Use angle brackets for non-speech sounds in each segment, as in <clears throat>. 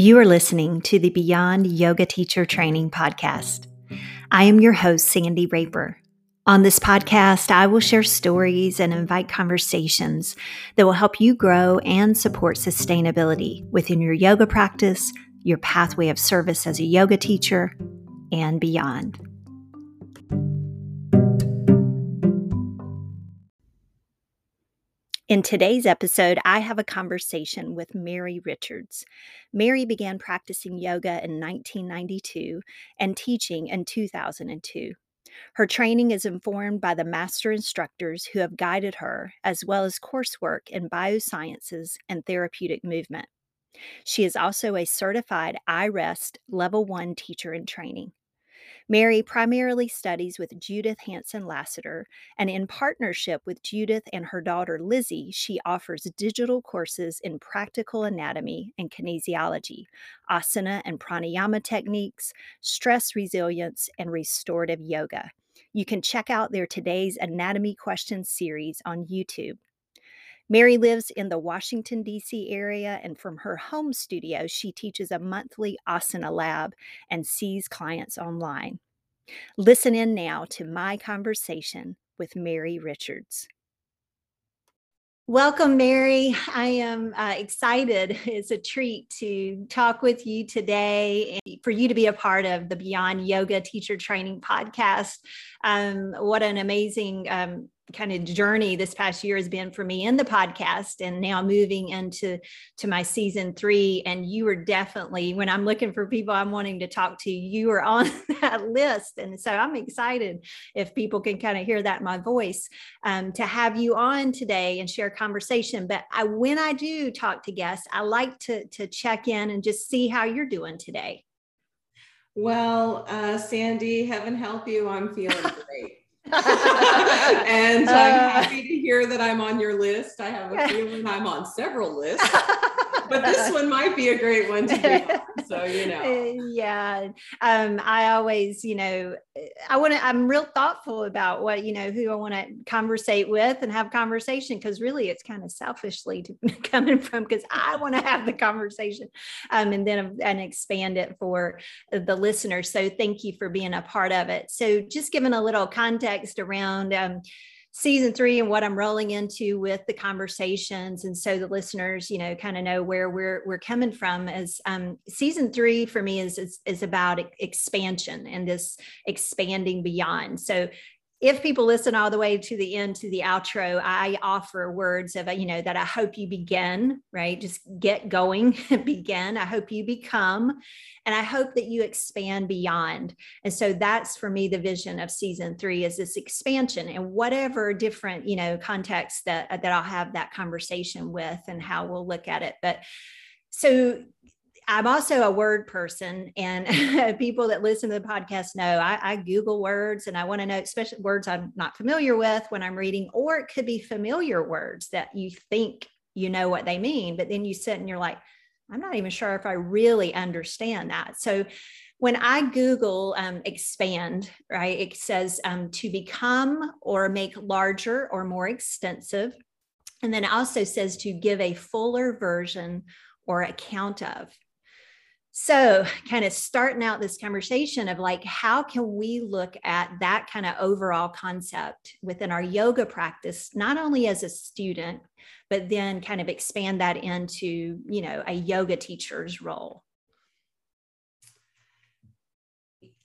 You are listening to the Beyond Yoga Teacher Training Podcast. I am your host, Sandy Raper. On this podcast, I will share stories and invite conversations that will help you grow and support sustainability within your yoga practice, your pathway of service as a yoga teacher, and beyond. In today's episode, I have a conversation with Mary Richards. Mary began practicing yoga in 1992 and teaching in 2002. Her training is informed by the master instructors who have guided her, as well as coursework in biosciences and therapeutic movement. She is also a certified iRest Level 1 teacher in training. Mary primarily studies with Judith Hanson Lasater, and in partnership with Judith and her daughter Lizzie, she offers digital courses in practical anatomy and kinesiology, asana and pranayama techniques, stress resilience, and restorative yoga. You can check out their Today's Anatomy Questions series on YouTube. Mary lives in the Washington, D.C. area, and from her home studio, she teaches a monthly asana lab and sees clients online. Listen in now to my conversation with Mary Richards. Welcome, Mary. I am uh, excited. <laughs> It's a treat to talk with you today and for you to be a part of the Beyond Yoga Teacher Training podcast. Um, what an amazing um, kind of journey this past year has been for me in the podcast and now moving into to my season three. And you are definitely when i'm looking for people i'm wanting to talk to you. Are on <laughs> that list. And so i'm excited if people can kind of hear that in my voice um, to have you on today and share conversation. But I, when i do talk to guests i like to to check in and just see how you're doing today well uh, sandy heaven help you. I'm feeling <laughs> great. And I'm happy to hear that I'm on your list. I have a feeling I'm on several lists, <laughs> but this one might be a great one to on. <laughs> So, you know. Yeah. Um, I always, you know, I want to, I'm real thoughtful about what, you know, who I want to conversate with and have conversation because really it's kind of selfishly to, <laughs> coming from because I want to have the conversation um, and then and expand it for the listeners. So thank you for being a part of it. So just giving a little context around um, season three and what I'm rolling into with the conversations. And so the listeners, you know, kind of know where we're we're coming from as um, season three for me is, is is about expansion and this expanding beyond. So if people listen all the way to the end to the outro i offer words of you know that i hope you begin right? Just get going <laughs> begin. I hope you become and i hope that you expand beyond. And so that's for me the vision of season three is this expansion and whatever different you know context that that i'll have that conversation with and how we'll look at it. But so I'm also a word person, and <laughs> people that listen to the podcast know I, I Google words and I want to know, especially words I'm not familiar with when I'm reading, or it could be familiar words that you think you know what they mean, but then you sit and you're like, I'm not even sure if I really understand that. So when I Google um, expand, right, it says um, to become or make larger or more extensive. And then it also says to give a fuller version or account of. So, kind of starting out this conversation of like, how can we look at that kind of overall concept within our yoga practice, not only as a student, but then kind of expand that into, you know, a yoga teacher's role?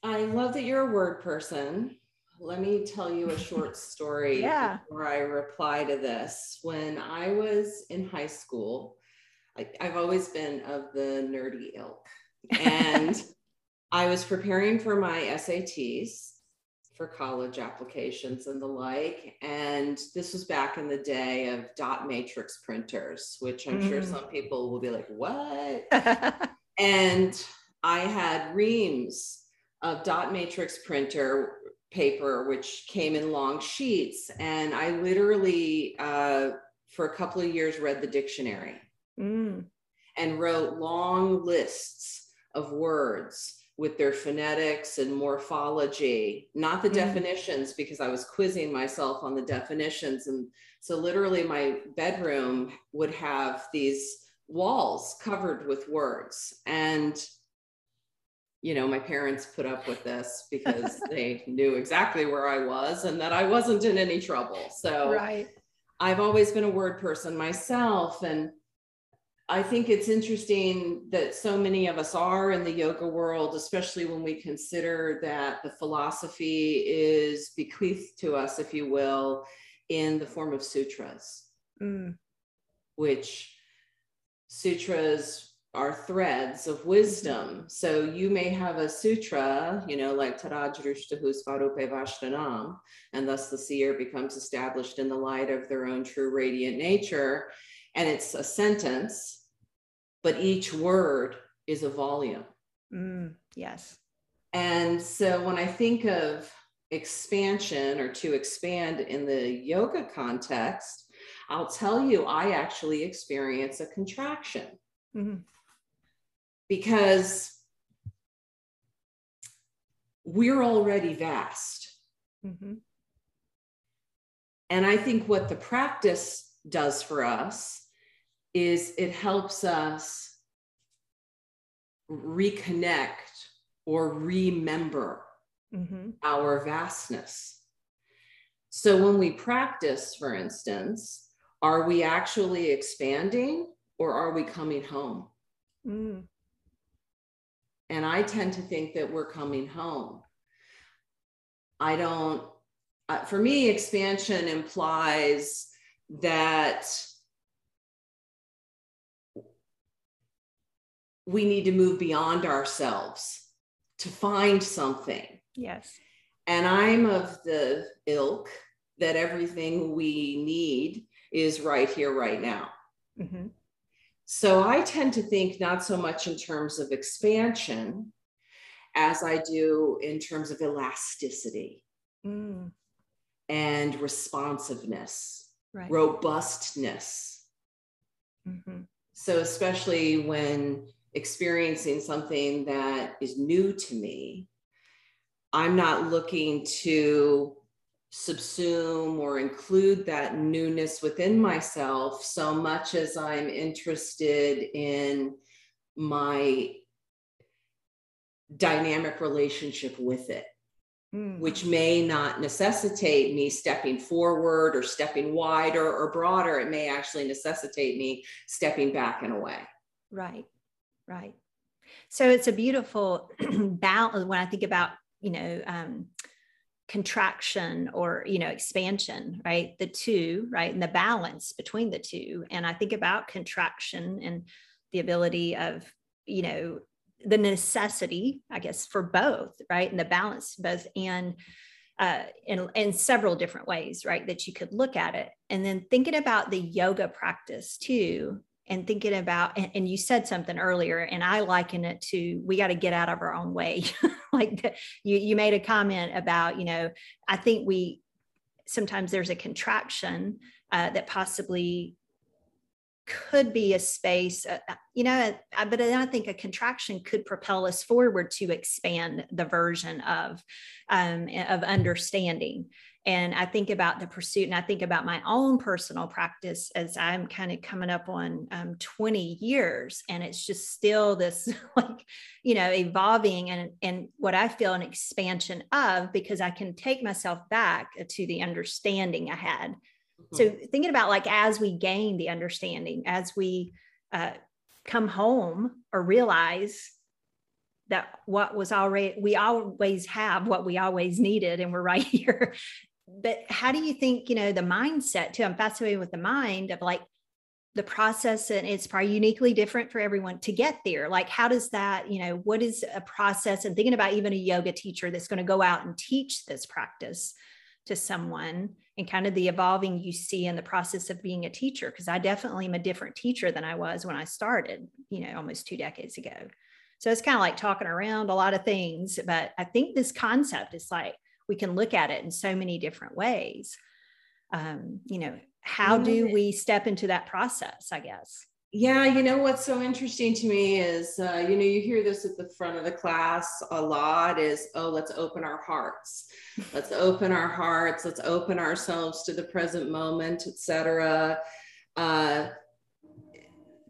I love that you're a word person. Let me tell you a short <laughs> story yeah. before I reply to this. When I was in high school, I, I've always been of the nerdy ilk. And <laughs> I was preparing for my SATs for college applications and the like. And this was back in the day of dot matrix printers, which I'm mm. sure some people will be like, what? <laughs> and I had reams of dot matrix printer paper, which came in long sheets. And I literally, uh, for a couple of years, read the dictionary mm. and wrote long lists of words with their phonetics and morphology, not the mm. definitions, because I was quizzing myself on the definitions. And so, literally, my bedroom would have these walls covered with words. And, you know, my parents put up with this because <laughs> they knew exactly where I was and that I wasn't in any trouble. So right. I've always been a word person myself. And I think it's interesting that so many of us are in the yoga world, especially when we consider that the philosophy is bequeathed to us, if you will, in the form of sutras, mm. which sutras are threads of wisdom. So you may have a sutra, you know, like Tarajrushtahu Svarupe Vashtanam, and thus the seer becomes established in the light of their own true radiant nature. And it's a sentence, but each word is a volume. Mm, yes. And so when I think of expansion or to expand in the yoga context, I'll tell you, I actually experience a contraction mm-hmm. because we're already vast. Mm-hmm. And I think what the practice does for us is it helps us reconnect or remember mm-hmm. our vastness. So when we practice, for instance, are we actually expanding or are we coming home? Mm. And I tend to think that we're coming home. I don't, uh, for me, expansion implies that we need to move beyond ourselves to find something. Yes. And I'm of the ilk that everything we need is right here, right now. Mm-hmm. So I tend to think not so much in terms of expansion as I do in terms of elasticity mm. and responsiveness, right. robustness. Mm-hmm. So, especially when experiencing something that is new to me, I'm not looking to subsume or include that newness within myself so much as I'm interested in my dynamic relationship with it, mm. which may not necessitate me stepping forward or stepping wider or broader. It may actually necessitate me stepping back and away. Right, right. So it's a beautiful <clears throat> balance when I think about you know um, contraction or you know expansion right the two right and the balance between the two and i think about contraction and the ability of you know the necessity i guess for both right and the balance both and uh, in, in several different ways, right? That you could look at it. And then thinking about the yoga practice too, and thinking about and, and, you said something earlier and i liken it to we got to get out of our own way. <laughs> Like the, you you made a comment about you know i think we sometimes there's a contraction uh, that possibly could be a space, uh, uh you know, but I think a contraction could propel us forward to expand the version of um, of understanding and i think about the pursuit and i think about my own personal practice as i'm kind of coming up on um, 20 years and it's just still this <laughs> like you know evolving and and what i feel an expansion of because i can take myself back to the understanding i had mm-hmm. so thinking about like as we gain the understanding as we uh, come home or realize that what was already we always have what we always needed and we're right <laughs> here but how do you think you know the mindset too i'm fascinated with the mind of like the process and it's probably uniquely different for everyone to get there like how does that you know what is a process and thinking about even a yoga teacher that's going to go out and teach this practice to someone and kind of the evolving you see in the process of being a teacher because i definitely am a different teacher than i was when i started you know almost two decades ago. So it's kind of like talking around a lot of things but i think this concept is like we can look at it in so many different ways. Um, you know how do we step into that process i guess? Yeah you know what's so interesting to me is uh, you know you hear this at the front of the class a lot is oh let's open our hearts. Let's open our hearts. Let's open ourselves to the present moment etc uh,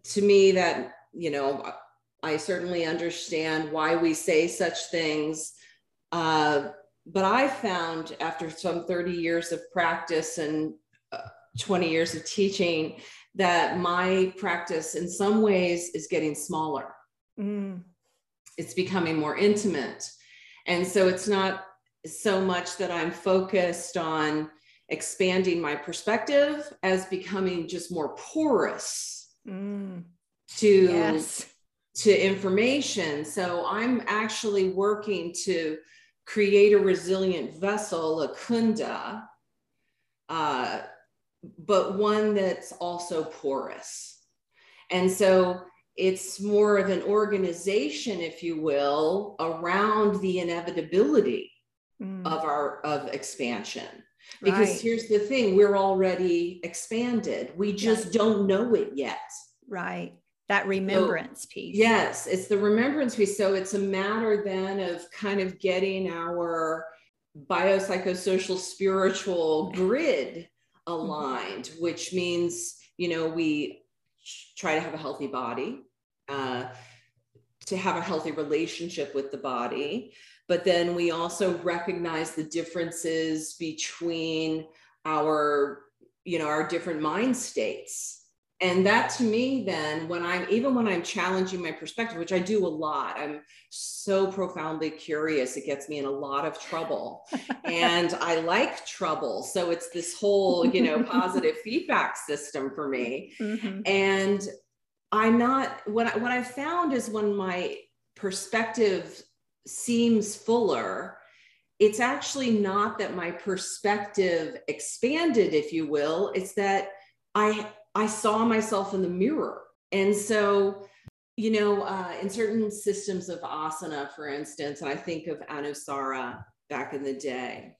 to me, that, you know, I certainly understand why we say such things. Uh, but I found after some 30 years of practice and uh, 20 years of teaching that my practice in some ways is getting smaller. Mm. It's becoming more intimate. And so it's not so much that I'm focused on expanding my perspective as becoming just more porous mm. to yes. to information so i'm actually working to create a resilient vessel a kunda uh, but one that's also porous. And so it's more of an organization if you will around the inevitability mm. of our of expansion. Because right. here's the thing we're already expanded. We just don't know it yet. Right that remembrance so, piece yes it's the remembrance piece so it's a matter then of kind of getting our biopsychosocial spiritual grid mm-hmm. aligned mm-hmm. which means you know we try to have a healthy body uh, to have a healthy relationship with the body but then we also recognize the differences between our you know our different mind states and that to me then when i'm even when i'm challenging my perspective which i do a lot i'm so profoundly curious it gets me in a lot of trouble and <laughs> i like trouble so it's this whole you know positive feedback system for me mm-hmm. and i'm not what I, what i found is when my perspective seems fuller, it's actually not that my perspective expanded, if you will. It's that I I saw myself in the mirror. And so, you know, uh, in certain systems of asana, for instance, and I think of Anusara back in the day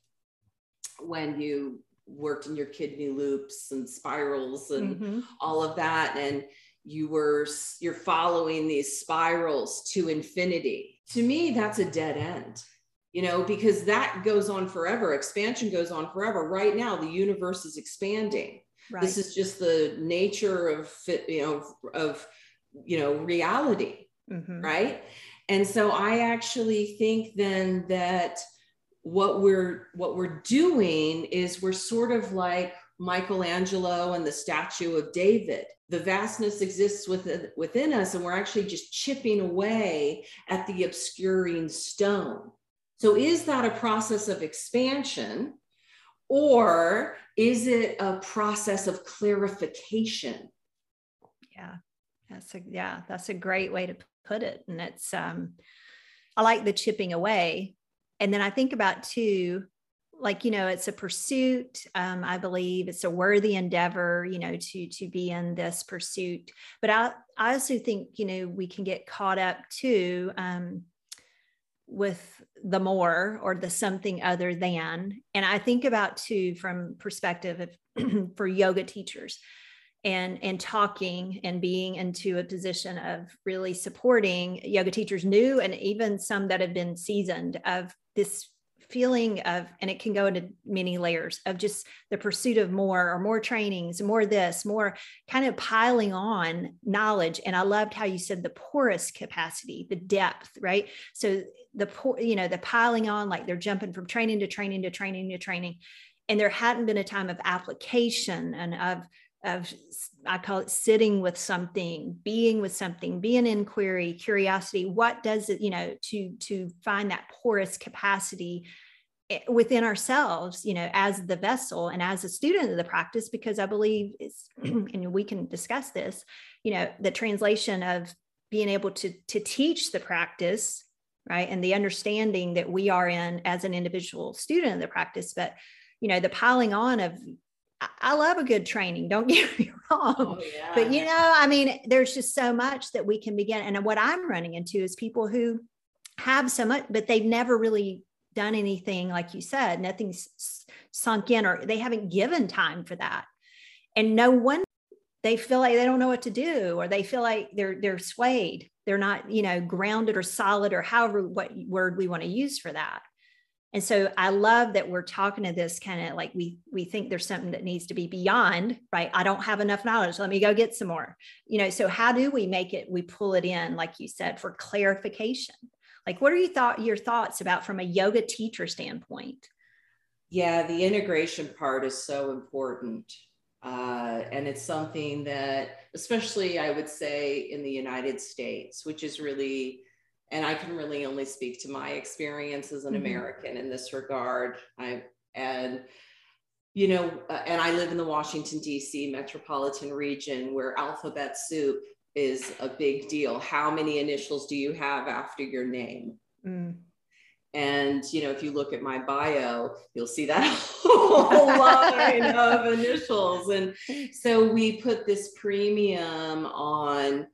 when you worked in your kidney loops and spirals and mm-hmm. all of that. And you were you're following these spirals to infinity to me that's a dead end you know because that goes on forever expansion goes on forever right now the universe is expanding right. this is just the nature of you know of you know reality mm-hmm. right and so i actually think then that what we're what we're doing is we're sort of like Michelangelo and the statue of David. The vastness exists within, within us, and we're actually just chipping away at the obscuring stone. So, is that a process of expansion, or is it a process of clarification? Yeah, that's a yeah, that's a great way to put it. And it's um, I like the chipping away, and then I think about too like you know it's a pursuit um, i believe it's a worthy endeavor you know to to be in this pursuit but i i also think you know we can get caught up too um, with the more or the something other than and i think about too from perspective of <clears throat> for yoga teachers and and talking and being into a position of really supporting yoga teachers new and even some that have been seasoned of this feeling of and it can go into many layers of just the pursuit of more or more trainings more this more kind of piling on knowledge. And i loved how you said the porous capacity the depth right? So the poor you know the piling on like they're jumping from training to training to training to training. And there hadn't been a time of application and of of I call it sitting with something, being with something, being inquiry, curiosity. What does it, you know, to to find that porous capacity eh, within ourselves, you know, as the vessel and as a student of the practice, because I believe it's, <clears throat> and we can discuss this, you know, the translation of being able to to teach the practice, right, and the understanding that we are in as an individual student of the practice, but you know the piling on of I love a good training. Don't <laughs> get me wrong. Oh, yeah. But you know, I mean, there's just so much that we can begin. And what I'm running into is people who have so much, but they've never really done anything, like you said, nothing's sunk in, or they haven't given time for that. And no one they feel like they don't know what to do, or they feel like they're they're swayed. They're not, you know, grounded or solid, or however what word we want to use for that. And so i love that we're talking to this kind of like we we think there's something that needs to be beyond right? I don't have enough knowledge. Let me go get some more. You know so how do we make it we pull it in like you said for clarification? Like what are you thought your thoughts about from a yoga teacher standpoint? Yeah the integration part is so important. Uh, and it's something that especially i would say in the united states which is really and I can really only speak to my experience as an mm-hmm. American in this regard. I and you know, uh, and I live in the Washington D.C. metropolitan region where alphabet soup is a big deal. How many initials do you have after your name? Mm. And you know, if you look at my bio, you'll see that <laughs> <laughs> whole line of initials. And so we put this premium on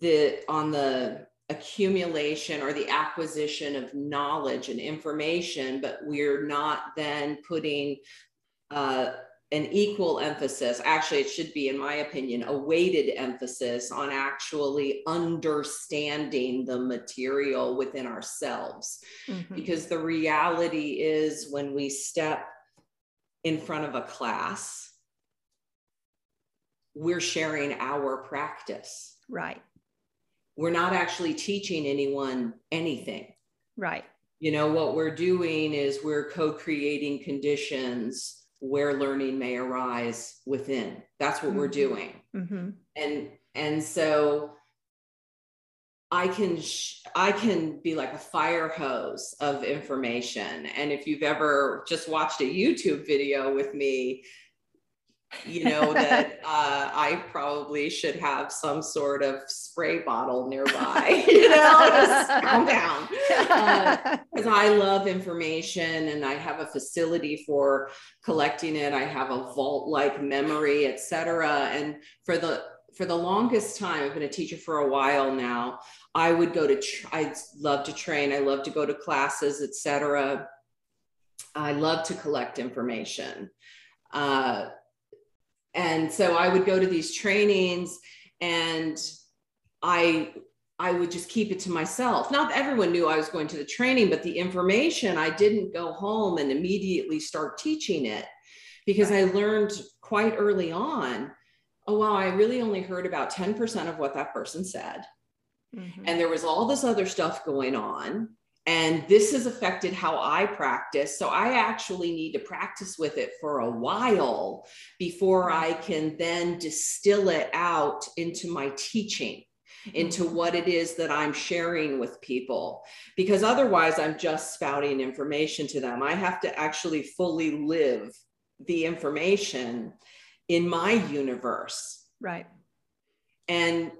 the on the accumulation or the acquisition of knowledge and information, but we're not then putting uh, an equal emphasis. Actually, it should be, in my opinion, a weighted emphasis on actually understanding the material within ourselves. Mm-hmm. Because the reality is, when we step in front of a class, we're sharing our practice. Right we're not actually teaching anyone anything. Right. You know, what we're doing is we're co creating conditions where learning may arise within. That's what mm-hmm. we're doing. Mm-hmm. And, and so I can sh- I can be like a fire hose of information. And if you've ever just watched a YouTube video with me, you know that <laughs> uh, I probably should have some sort of spray bottle nearby, <laughs> you know, just <laughs> calm down. Because uh, I love information and I have a facility for collecting it. I have a vault-like memory, etc. And for the for the longest time, I've been a teacher for a while now. I would go to. Tra- I love to train. I love to go to classes, etc. I love to collect information. Uh, and so I would go to these trainings and I I would just keep it to myself. Not that everyone knew I was going to the training, but the information I didn't go home and immediately start teaching it because I learned quite early on, oh wow, I really only heard about 10% of what that person said. Mm-hmm. And there was all this other stuff going on and this has affected how I practice. So I actually need to practice with it for a while before I can then distill it out into my teaching, into mm-hmm. what it is that I'm sharing with people. Because otherwise, I'm just spouting information to them. I have to actually fully live the information in my universe. Right. And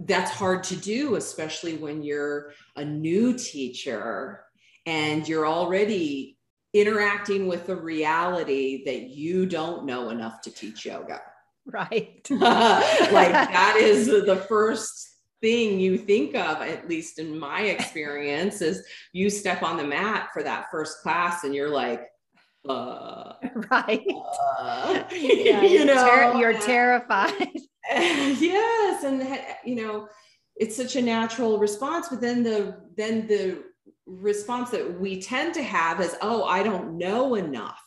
that's hard to do, especially when you're a new teacher and you're already interacting with the reality that you don't know enough to teach yoga. Right. <laughs> like <laughs> that is the first thing you think of, at least in my experience, is you step on the mat for that first class and you're like, uh, <laughs> right. Uh, yeah, you know, ter- you're terrified. <laughs> yes and you know it's such a natural response but then the then the response that we tend to have is oh i don't know enough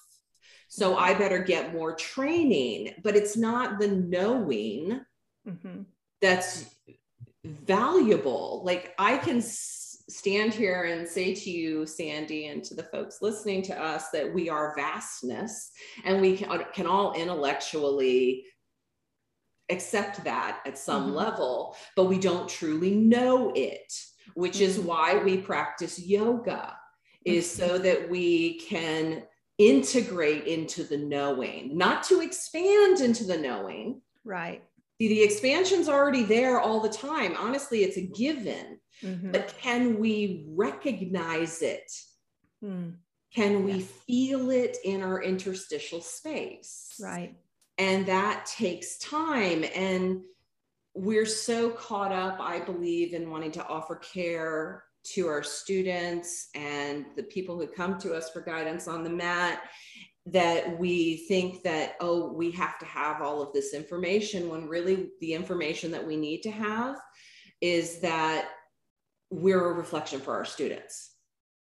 so i better get more training. But it's not the knowing mm-hmm. that's valuable. Like i can stand here and say to you sandy and to the folks listening to us that we are vastness and we can, can all intellectually accept that at some mm-hmm. level, but we don't truly know it, which mm-hmm. is why we practice yoga, is so mm-hmm. that we can integrate into the knowing, not to expand into the knowing. Right. See the, expansion's already there all the time. Honestly, it's a given. Mm-hmm. But can we recognize it? Mm. Can we feel it in our interstitial space? Right and that takes time. And we're so caught up i believe in wanting to offer care to our students and the people who come to us for guidance on the mat that we think that oh we have to have all of this information when really the information that we need to have is that we're a reflection for our students.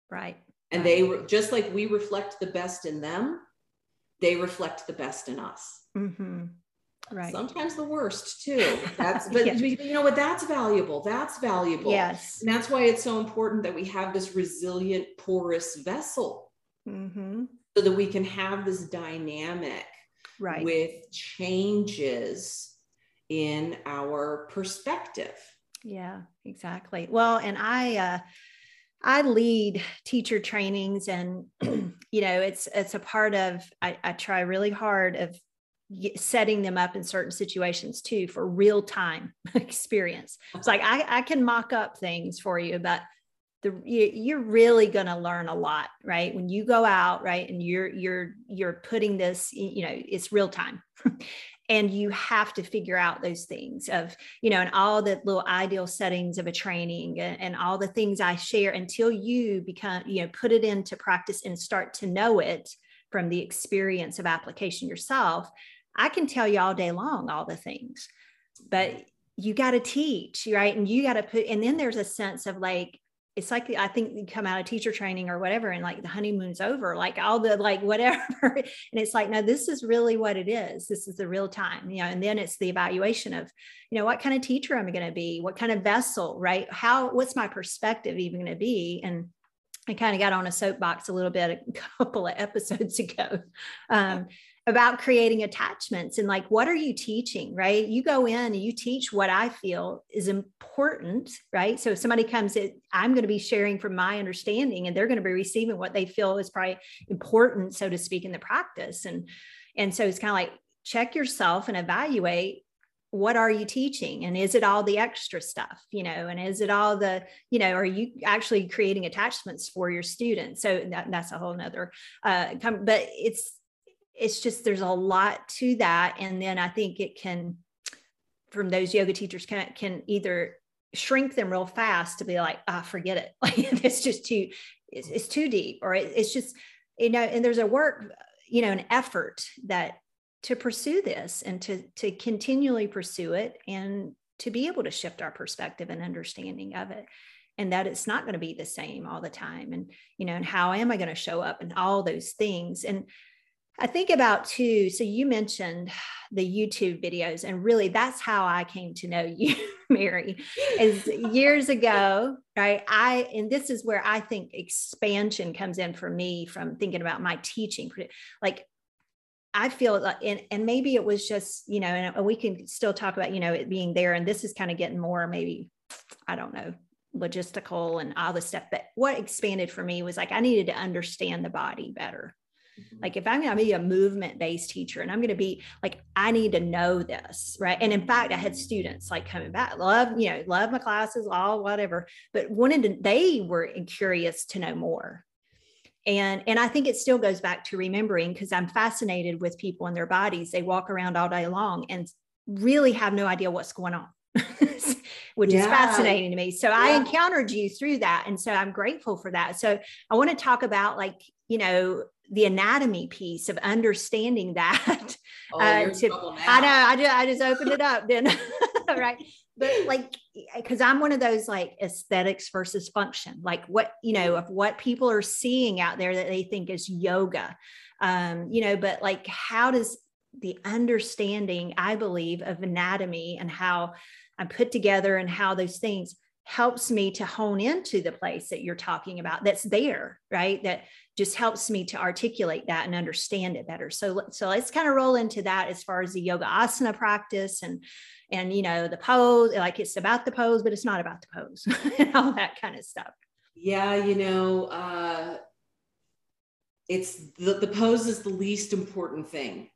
Right. And they just like we reflect the best in them, they reflect the best in us. Mm-hmm. Right. Sometimes the worst too. <laughs> That's but yeah. you know what? That's valuable. That's valuable. Yes. And that's why it's so important that we have this resilient, porous vessel. Mm-hmm. So that we can have this dynamic right. with changes in our perspective. Yeah, exactly. Well, and I uh I lead teacher trainings and <clears throat> you know it's it's a part of I, I try really hard of setting them up in certain situations too for real time <laughs> experience. It's like I, I can mock up things for you, but the you're really going to learn a lot, right? When you go out, right, and you're you're you're putting this, you know, it's real time. <laughs> and you have to figure out those things of you know and all the little ideal settings of a training and, and, all the things i share until you become you know put it into practice and start to know it from the experience of application yourself i can tell you all day long all the things but you got to teach right and you got to put and then there's a sense of like it's like I think you come out of teacher training or whatever, and like the honeymoon's over, like all the like <laughs> whatever. and it's like, no, this is really what it is. This is the real time, you know, and then it's the evaluation of, you know, what kind of teacher am I going to be? What kind of vessel, right? How, what's my perspective even going to be? And I kind of got on a soapbox a little bit a <laughs> couple of episodes ago. Um, about creating attachments and like what are you teaching right? You go in and you teach what i feel is important right? So if somebody comes in i'm going to be sharing from my understanding and they're going to be receiving what they feel is probably important so to speak in the practice. And and so it's kind of like check yourself and evaluate what are you teaching? And is it all the extra stuff you know? And is it all the you know are you actually creating attachments for your students? So that, that's a whole nother uh but it's it's just there's a lot to that. And then i think it can from those yoga teachers can can either shrink them real fast to be like ah forget it. <laughs> Like it's just too it's, it's too deep or it, it's just you know and there's a work you know an effort that to pursue this and to to continually pursue it and to be able to shift our perspective and understanding of it and that it's not going to be the same all the time. And you know and how am i going to show up and all those things. And I think about too. So you mentioned the YouTube videos, and really that's how I came to know <laughs> you, Mary, is years <laughs> ago, right? I, and this is where I think expansion comes in for me from thinking about my teaching. Like, I feel like, and, and maybe it was just, you know, and we can still talk about, you know, it being there. And this is kind of getting more maybe, I don't know, logistical and all the stuff. But what expanded for me was like, I needed to understand the body better. Like if I'm going to be a movement based teacher and I'm going to be like, I need to know this, right? And in fact, I had students like coming back, love, you know, love my classes, all whatever, but wanted to, they were curious to know more. And, and I think it still goes back to remembering because I'm fascinated with people and their bodies. They walk around all day long and really have no idea what's going on. <laughs> which yeah. is fascinating to me. So yeah. I encountered you through that. And so I'm grateful for that. So I want to talk about like, you know, the anatomy piece of understanding that. Oh, uh, to, I know, I just, I just opened it up then. <laughs> right. But like, because I'm one of those like aesthetics versus function, like what, you know, of what people are seeing out there that they think is yoga. Um, you know, but like, how does the understanding, I believe, of anatomy and how I'm put together and how those things helps me to hone into the place that you're talking about that's there right that just helps me to articulate that and understand it better. So so let's kind of roll into that as far as the yoga asana practice and and you know the pose like it's about the pose but it's not about the pose <laughs> and all that kind of stuff. Yeah you know uh it's the, the pose is the least important thing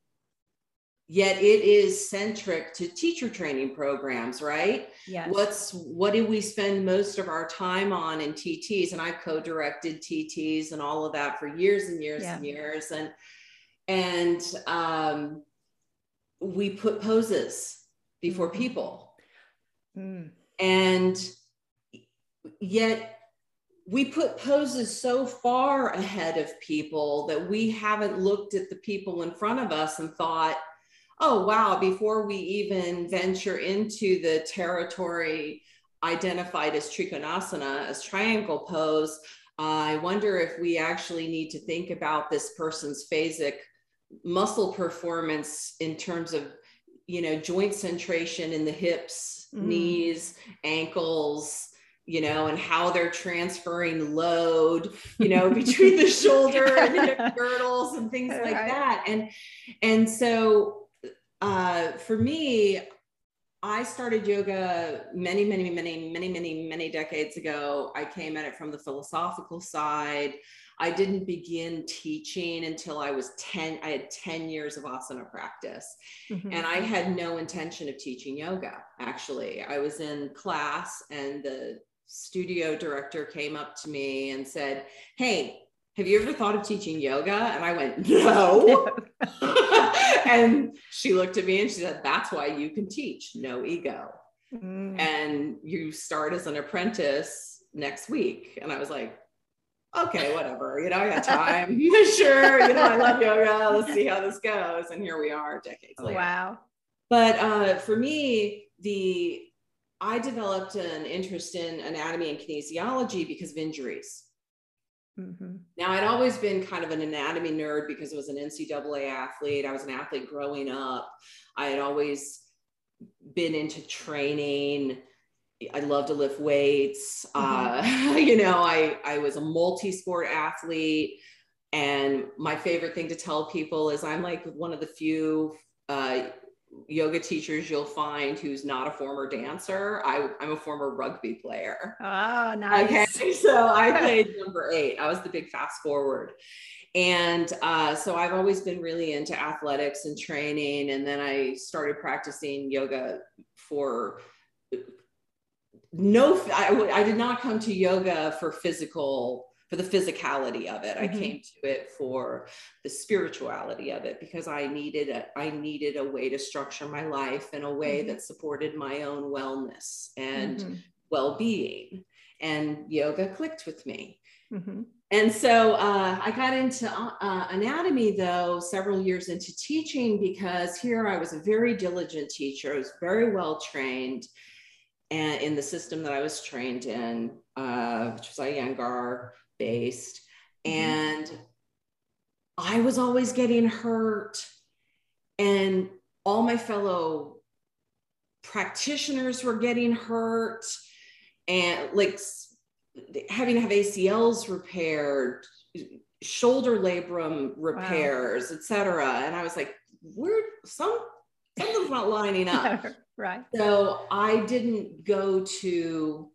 yet it is centric to teacher training programs right yes. what's what do we spend most of our time on in tts and i co-directed tts and all of that for years and years yeah. and years and and um, we put poses before mm-hmm. people mm. and yet we put poses so far ahead of people that we haven't looked at the people in front of us and thought oh, wow, before we even venture into the territory identified as Trikonasana, as triangle pose, I wonder if we actually need to think about this person's phasic muscle performance in terms of you know joint centration in the hips mm. knees ankles you know and how they're transferring load you know between the <laughs> shoulder and hip <laughs> girdles and things like that and and so uh for me I started yoga many, many, many, many, many, many decades ago. I came at it from the philosophical side. I didn't begin teaching until I was 10. I had 10 years of asana practice. Mm-hmm. And I had no intention of teaching yoga, actually. I was in class, and the studio director came up to me and said, Hey, have you ever thought of teaching yoga? And I went, No. <laughs> <laughs> <laughs> and she looked at me and she said, That's why you can teach, no ego. Mm. And you start as an apprentice next week. And I was like, okay, whatever. You know, I got time. <laughs> sure. You know, I love yoga. Let's see how this goes. And here we are decades later. Wow. But uh, for me, the I developed an interest in anatomy and kinesiology because of injuries. Mm-hmm. Now, I'd always been kind of an anatomy nerd because I was an NCAA athlete. I was an athlete growing up. I had always been into training. I love to lift weights. Mm-hmm. Uh, <laughs> you know, I, I was a multi sport athlete. And my favorite thing to tell people is I'm like one of the few uh, yoga teachers you'll find who's not a former dancer. I, am a former rugby player. Oh, nice. Okay. <laughs> So I <laughs> played number eight. I was the big fast forward. And uh, so I've always been really into athletics and training. And then I started practicing yoga for no, I, I did not come to yoga for physical for the physicality of it. Mm-hmm. I came to it for the spirituality of it because I needed a I needed a way to structure my life in a way mm-hmm. that supported my own wellness and mm-hmm. well-being. And yoga clicked with me. Mm-hmm. And so uh, I got into uh, anatomy though several years into teaching because here I was a very diligent teacher. I was very well trained and in the system that I was trained in, uh, which was Iyengar based. Mm-hmm. And I was always getting hurt. And all my fellow practitioners were getting hurt and like having to have ACLs repaired, shoulder labrum repairs, wow. etc. And I was like, we're some something's not lining up. <laughs> right. So I didn't go to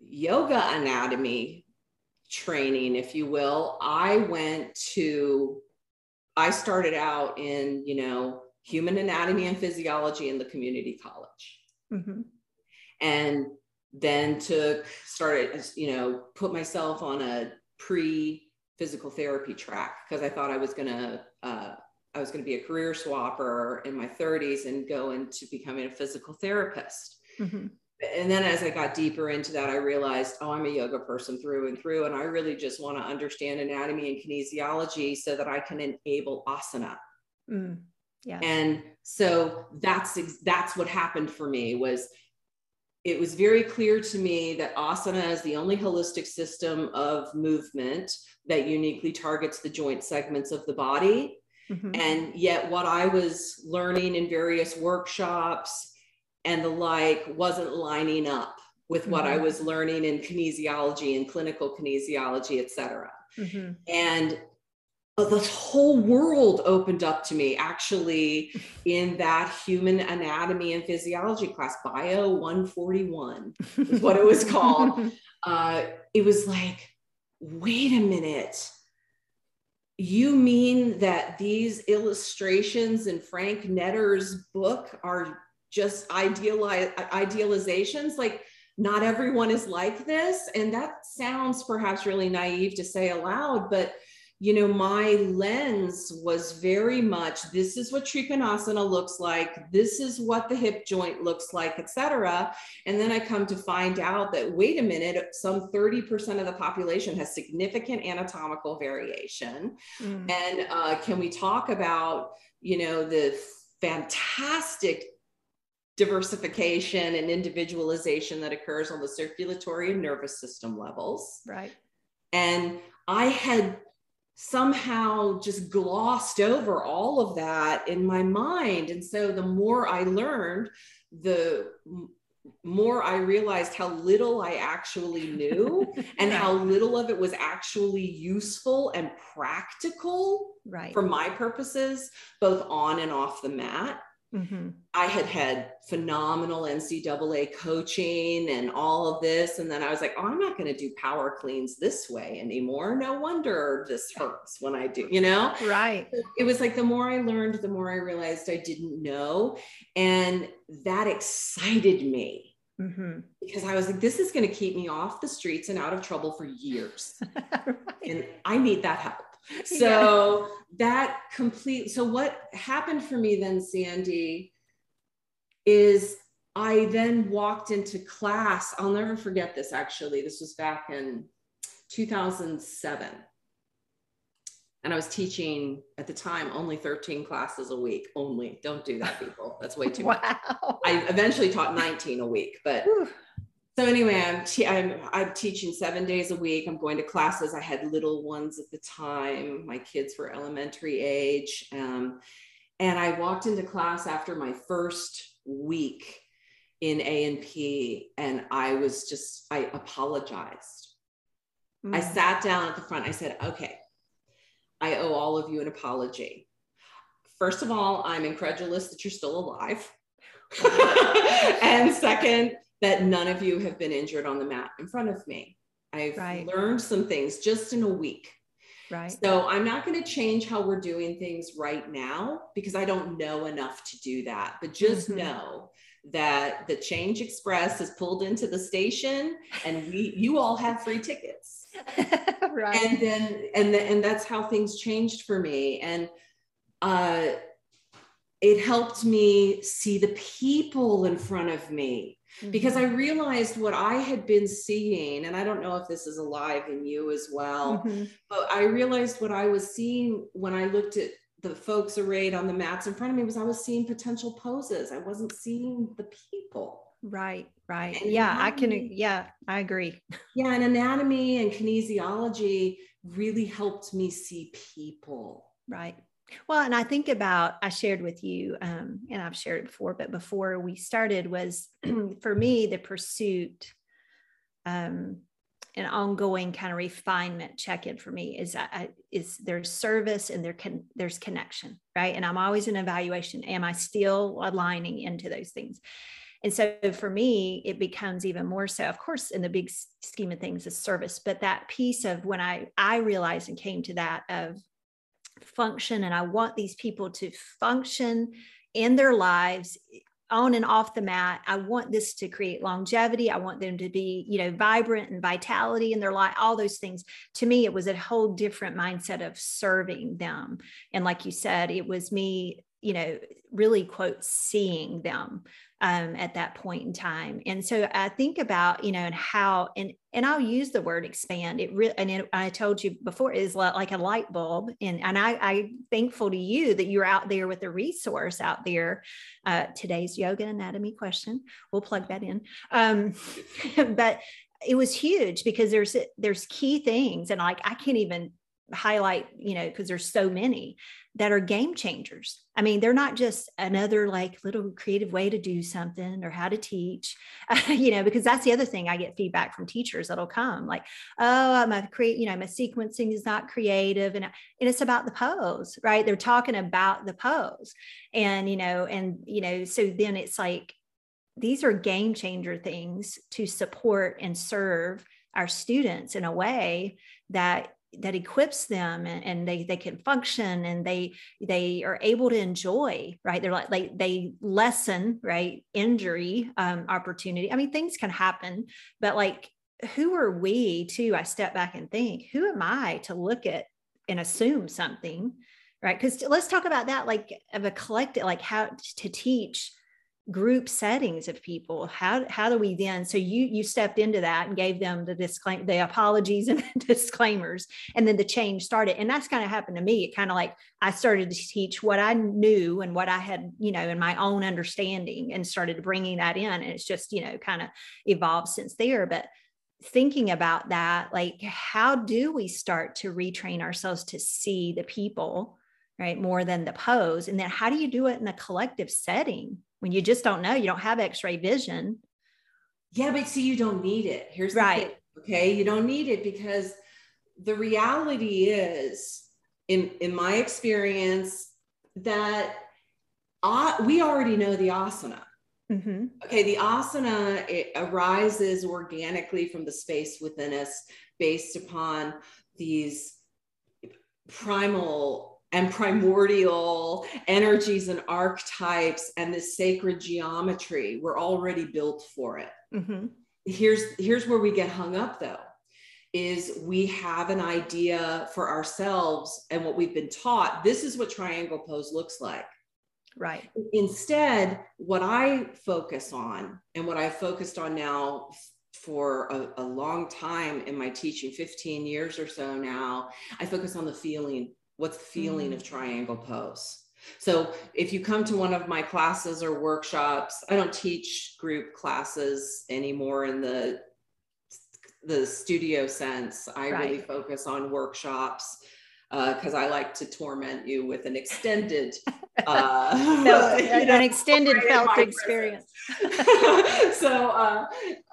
yoga anatomy training, if you will, I went to, I started out in, you know, human anatomy and physiology in the community college. Mm-hmm. And then took, started, you know, put myself on a pre physical therapy track because I thought I was going to, uh, I was going to be a career swapper in my 30s and go into becoming a physical therapist. Mm-hmm and then as I got deeper into that, I realized, oh, I'm a yoga person through and through. And I really just want to understand anatomy and kinesiology so that I can enable asana. Mm, yeah. And so that's that's what happened for me was it was very clear to me that asana is the only holistic system of movement that uniquely targets the joint segments of the body. Mm-hmm. And yet, what I was learning in various workshops and the like wasn't lining up with what mm-hmm. I was learning in kinesiology and clinical kinesiology, et cetera. Mm-hmm. And the whole world opened up to me actually <laughs> in that human anatomy and physiology class, Bio 141 is what it was called. <laughs> Uh, it was like, wait a minute. You mean that these illustrations in Frank Netter's book are just idealize idealizations like not everyone is like this. And that sounds perhaps really naive to say aloud but you know my lens was very much this is what trikonasana looks like this is what the hip joint looks like etc and then i come to find out that wait a minute some 30% of the population has significant anatomical variation. Mm. and uh, can we talk about you know the fantastic diversification and individualization that occurs on the circulatory and nervous system levels. Right. And I had somehow just glossed over all of that in my mind. And so the more I learned, the more I realized how little I actually knew <laughs> and how little of it was actually useful and practical right. for my purposes, both on and off the mat. Mm-hmm. I had had phenomenal NCAA coaching and all of this. And then I was like, oh, I'm not going to do power cleans this way anymore. No wonder this hurts when I do, you know? Right. It was like the more I learned, the more I realized I didn't know. And that excited me. Mm-hmm. Because I was like, this is going to keep me off the streets and out of trouble for years. <laughs> right. And I need that help. <laughs> So yeah. that complete. So what happened for me then, Sandy, is I then walked into class. I'll never forget this actually. This was back in 2007. And I was teaching at the time only 13 classes a week. Only. Don't do that, people. That's way too <laughs> wow. much. I eventually taught 19 a week, but so anyway, I'm, te- I'm, I'm teaching seven days a week. I'm going to classes. I had little ones at the time. My kids were elementary age. Um, and I walked into class after my first week in A and P, and I was just I apologized. Mm. I sat down at the front. I said, "Okay, I owe all of you an apology. First of all, I'm incredulous that you're still alive." <laughs> <laughs> and second, that none of you have been injured on the mat in front of me. I've right. learned some things just in a week. Right. So I'm not going to change how we're doing things right now because I don't know enough to do that. But just mm-hmm. know that the Change Express is pulled into the station and we you all have free tickets. <laughs> right. And then and the, and that's how things changed for me. And uh it helped me see the people in front of me mm-hmm. because I realized what I had been seeing, and I don't know if this is alive in you as well, mm-hmm. but I realized what I was seeing when I looked at the folks arrayed on the mats in front of me was I was seeing potential poses. I wasn't seeing the people. Right, right. And yeah, anatomy, I can, yeah, I agree. Yeah, and anatomy and kinesiology really helped me see people. Right. Well, and I think about, I shared with you, um, and I've shared it before, but before we started was <clears throat> for me, the pursuit, um, an ongoing kind of refinement check-in for me is I, is there's service and there can there's connection right? And i'm always in evaluation am i still aligning into those things? And so for me it becomes even more so of course in the big scheme of things is service but that piece of when i i realized and came to that of function and I want these people to function in their lives on and off the mat. I want this to create longevity. I want them to be, you know, vibrant and vitality in their life, all those things. To me, it was a whole different mindset of serving them. And like you said, it was me, you know, really quote, seeing them um, at that point in time. And so I think about, you know, and how, and, and I'll use the word expand. It really, and it, I told you before is like a light bulb. And, and I, I'm thankful to you that you're out there with a resource out there. Uh, today's yoga anatomy question. We'll plug that in. Um, <laughs> but it was huge because there's, there's key things and like, I can't even highlight, you know, because there's so many that are game changers. I mean, they're not just another like little creative way to do something or how to teach, <laughs> you know, because that's the other thing I get feedback from teachers that'll come like, oh, my create, you know, my sequencing is not creative. And, and it's about the pose, right? They're talking about the pose. And, you know, and, you know, so then it's like, these are game changer things to support and serve our students in a way that that equips them and, and, they they can function and they they are able to enjoy right? They're like they, they lessen right injury um, opportunity. I mean things can happen but like who are we to i step back and think who am i to look at and assume something right? Because let's talk about that like of a collective like how to teach group settings of people how how do we then so you you stepped into that and gave them the disclaim the apologies <laughs> and disclaimers and then the change started and that's kind of happened to me it kind of like i started to teach what i knew and what i had you know in my own understanding and started bringing that in and it's just you know kind of evolved since there but thinking about that like how do we start to retrain ourselves to see the people right more than the pose and then how do you do it in a collective setting when you just don't know you don't have x-ray vision. Yeah but see you don't need it. Here's right. thing, okay? You don't need it because the reality is in in my experience that uh, we already know the asana. Mm-hmm. Okay, the asana it arises organically from the space within us based upon these primal and primordial energies and archetypes and this sacred geometry. We're already built for it. Mm-hmm. Here's here's where we get hung up though is we have an idea for ourselves and what we've been taught this is what triangle pose looks like Right. Instead, what I focus on and what I focused on now for a, a, long time in my teaching, 15 years or so now, I focus on the feeling. What's the feeling mm. of triangle pose? So if you come to one of my classes or workshops, I don't teach group classes anymore in the the studio sense. I right. really focus on workshops because uh, I like to torment you with an extended, <laughs> uh, <laughs> felt, an know, extended felt experience. <laughs> so, uh,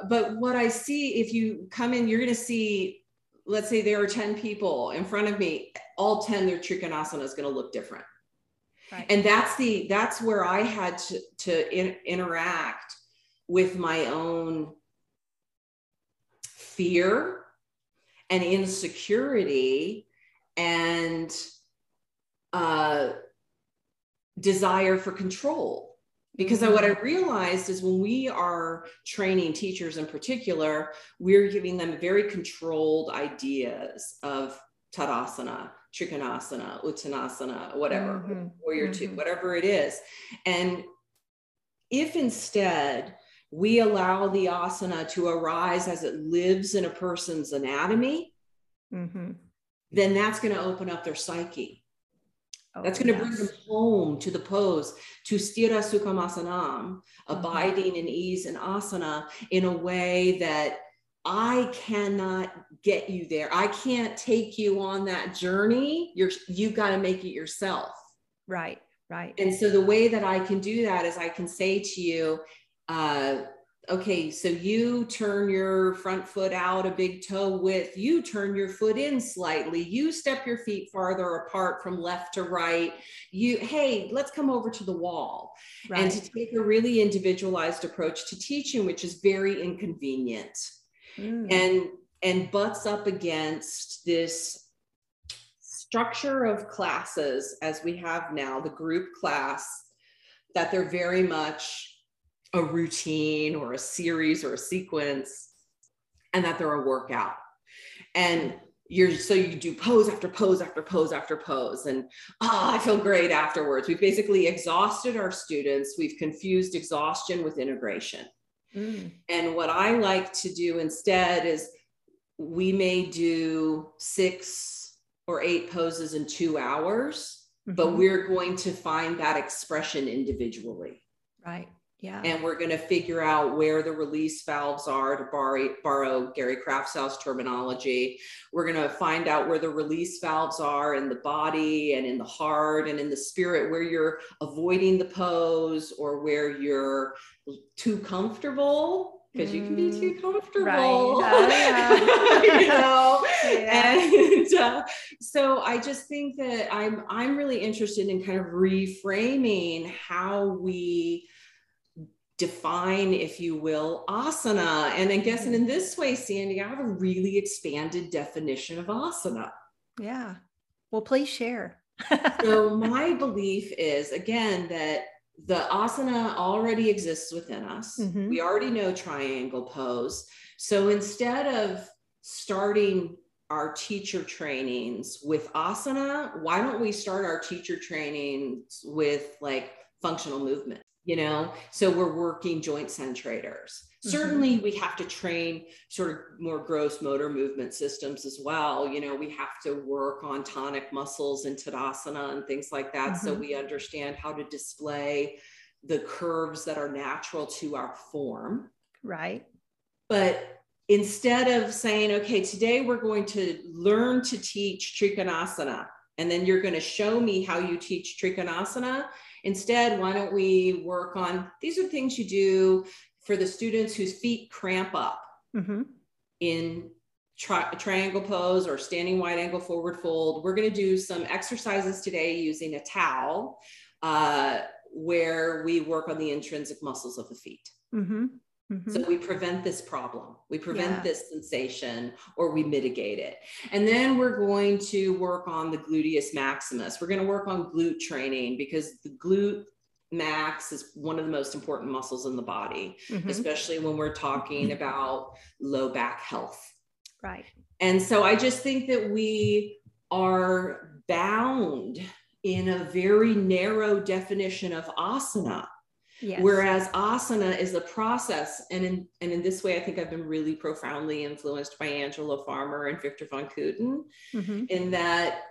but what I see, if you come in, you're going to see, let's say there are 10 people in front of me, all 10, their Trikonasana is going to look different. Right. And that's the, that's where I had to, to in, interact with my own fear and insecurity and uh, desire for control. Because what I mm-hmm. realized is when we are training teachers in particular, we're giving them very controlled ideas of Tadasana, Trikonasana, Uttanasana, whatever, mm-hmm. Warrior mm-hmm. Two, whatever it is. And if instead we allow the asana to arise as it lives in a person's anatomy, mm-hmm then that's going to open up their psyche. Oh, that's going to yes. bring them home to the pose, to sthira sukhamasanam, mm-hmm. abiding in ease and asana in a way that I cannot get you there. I can't take you on that journey. You're you've got to make it yourself. Right, right. And so the way that I can do that is I can say to you, uh, okay, so you turn your front foot out a big toe width, you turn your foot in slightly, you step your feet farther apart from left to right. You, hey, let's come over to the wall. Right. And to take a really individualized approach to teaching, which is very inconvenient mm. and and butts up against this structure of classes as we have now, the group class, that they're very much a routine or a series or a sequence and that they're a workout. And you're so you do pose after pose after pose after pose and oh i feel great afterwards we've basically exhausted our students we've confused exhaustion with integration mm. and what i like to do instead is we may do six or eight poses in two hours mm-hmm. but we're going to find that expression individually right yeah. And we're going to figure out where the release valves are to borrow, borrow Gary Kraftsow's terminology. We're going to find out where the release valves are in the body and in the heart and in the spirit, where you're avoiding the pose or where you're too comfortable because you can be too mm, comfortable. Right. Oh, yeah. <laughs> you know? Yeah. And uh, so I just think that I'm I'm really interested in kind of reframing how we define, if you will, asana. And I guess, and in this way, Sandy, I have a really expanded definition of asana. Yeah. Well, please share. <laughs> so, my belief is again that the asana already exists within us. Mm-hmm. We already know triangle pose. So, instead of starting our teacher trainings with asana, why don't we start our teacher trainings with like functional movement? You know so we're working joint centrators mm-hmm. certainly we have to train sort of more gross motor movement systems as well you know we have to work on tonic muscles and tadasana and things like that mm-hmm. so we understand how to display the curves that are natural to our form right but instead of saying, okay, today we're going to learn to teach Trikonasana, and then you're going to show me how you teach Trikonasana. Instead, why don't we work on these are things you do for the students whose feet cramp up mm-hmm. in tri- triangle pose or standing wide angle forward fold. We're going to do some exercises today using a towel uh, where we work on the intrinsic muscles of the feet. Mm-hmm. Mm-hmm. So we prevent this problem, we prevent yeah. this sensation, or we mitigate it. And then we're going to work on the gluteus maximus. We're going to work on glute training because the glute max is one of the most important muscles in the body, mm-hmm. especially when we're talking about low back health. Right. And so I just think that we are bound in a very narrow definition of asana Yes. Whereas asana is a process. And in, and in this way, I think I've been really profoundly influenced by Angela Farmer and Victor van Kooten mm-hmm. in that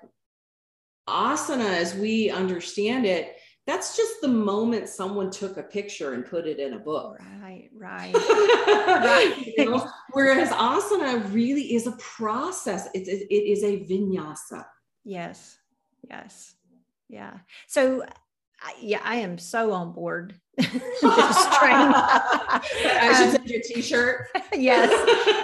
asana, as we understand it, that's just the moment someone took a picture and put it in a book. Right, right, <laughs> right. You know? Whereas asana really is a process. It, it, it is a vinyasa. Yes, yes, yeah. So yeah, I am so on board. <laughs> Just trying. <laughs> I should um, send you a t-shirt. <laughs> yes.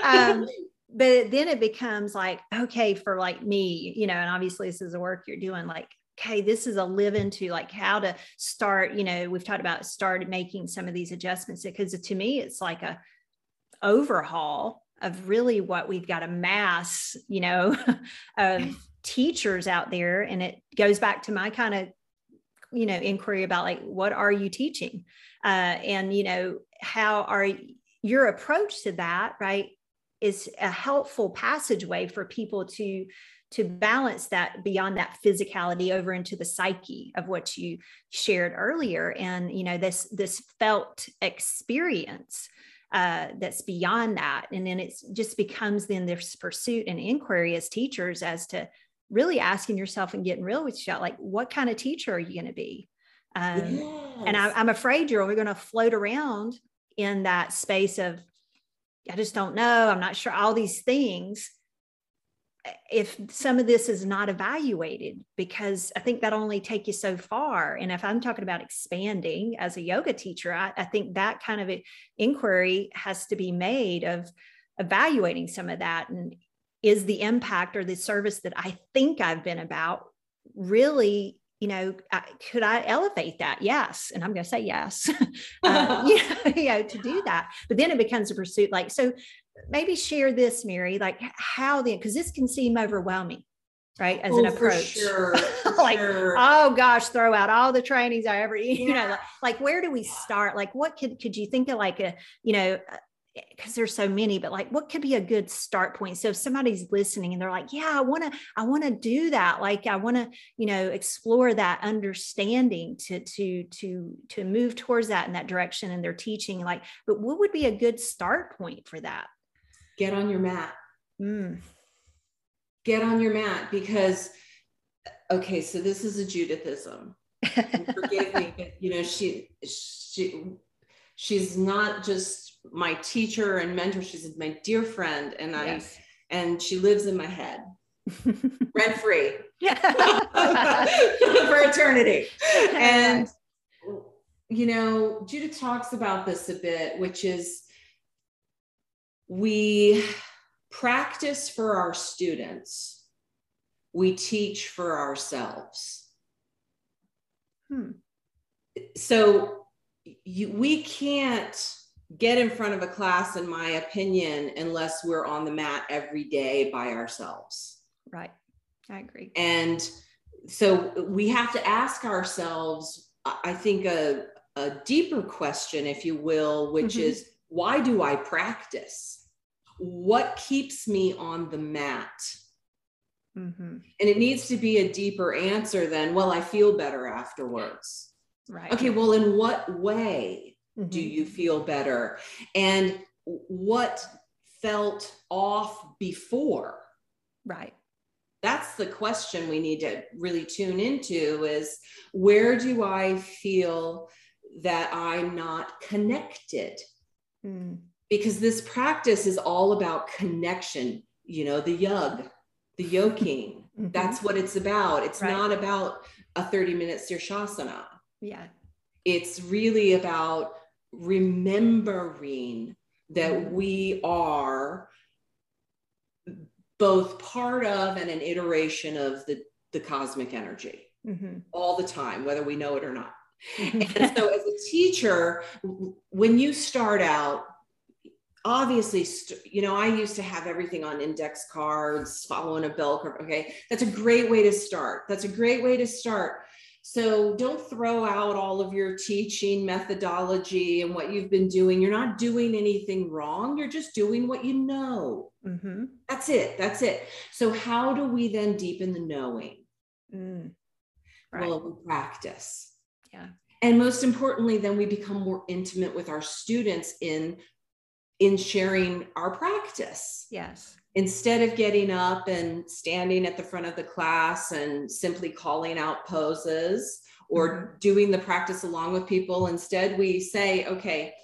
Um, but then it becomes like, okay, for like me, you know, and obviously this is the work you're doing, like, okay, this is a live into like how to start, you know, we've talked about start making some of these adjustments because to me, it's like a overhaul of really what we've got a mass, you know, of teachers out there. And it goes back to my kind of you know inquiry about like what are you teaching? Uh, and you know how are your approach to that right is a helpful passageway for people to to balance that beyond that physicality over into the psyche of what you shared earlier. And you know this this felt experience uh, that's beyond that. And then it just becomes then this pursuit and inquiry as teachers as to really asking yourself and getting real with yourself like what kind of teacher are you going to be um, yes. and I, i'm afraid you're only going to float around in that space of i just don't know i'm not sure all these things if some of this is not evaluated because i think that only take you so far and if i'm talking about expanding as a yoga teacher i, I think that kind of inquiry has to be made of evaluating some of that and is the impact or the service that I think I've been about really you know, could I elevate that? Yes. And I'm going to say yes, <laughs> uh, <laughs> you, know, you know, to do that. But then it becomes a pursuit. Like, so maybe share this, Mary, like how then, because this can seem overwhelming, right? As oh, an approach. Sure, <laughs> like, sure. oh gosh, throw out all the trainings I ever, you yeah. know, like, like, where do we start? Like, what could, could you think of like a, you know, because there's so many but like what could be a good start point? So if somebody's listening and they're like yeah i want to i want to do that like i want to you know explore that understanding to to to to move towards that in that direction and they're teaching like but what would be a good start point for that? Get on your mat. Mm. get on your mat because okay so this is a judithism. <laughs> Forgive me but you know she she she's not just my teacher and mentor. She's my dear friend, and I yes. and she lives in my head, <laughs> rent free, <laughs> for eternity. <laughs> And you know, Judith talks about this a bit, which is we practice for our students, we teach for ourselves. Hmm. So you, we can't get in front of a class, in my opinion, unless we're on the mat every day by ourselves. Right. I agree. And so we have to ask ourselves, I think, a, a deeper question, if you will, which mm-hmm. is why do I practice? What keeps me on the mat? Mm-hmm. And it needs to be a deeper answer than, well, I feel better afterwards. Right. Okay, well, in what way? Mm-hmm. do you feel better and what felt off before right that's the question we need to really tune into is where do i feel that i'm not connected mm. because this practice is all about connection you know the yug the yoking <laughs> mm-hmm. that's what it's about it's right. not about a 30 minute sirsasana yeah it's really about remembering that mm-hmm. we are both part of and an iteration of the, the cosmic energy mm-hmm. all the time, whether we know it or not. and so, as a teacher, when you start out, obviously, you know, I used to have everything on index cards, following a bell curve. Okay, that's a great way to start. That's a great way to start. So don't throw out all of your teaching methodology and what you've been doing. You're not doing anything wrong. You're just doing what you know. Mm-hmm. That's it. That's it. So, how do we then deepen the knowing? Mm. Right. Well, we practice. Yeah. And most importantly, then we become more intimate with our students in in sharing our practice. Yes instead of getting up and standing at the front of the class and simply calling out poses or mm-hmm. doing the practice along with people, instead we say, okay,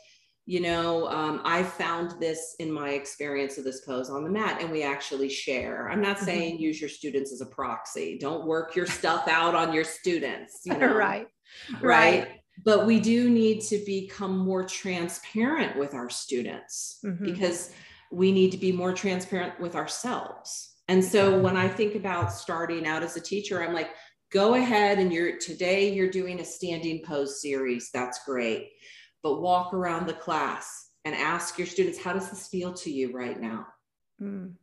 you know, um, I found this in my experience of this pose on the mat, and we actually share. I'm not mm-hmm. saying use your students as a proxy. Don't work your stuff out on your students. You <laughs> know? right. right. Right. But we do need to become more transparent with our students mm-hmm. because we need to be more transparent with ourselves. And so when I think about starting out as a teacher, I'm like, go ahead and you're today you're doing a standing pose series. That's great. But walk around the class and ask your students, how does this feel to you right now? Mm.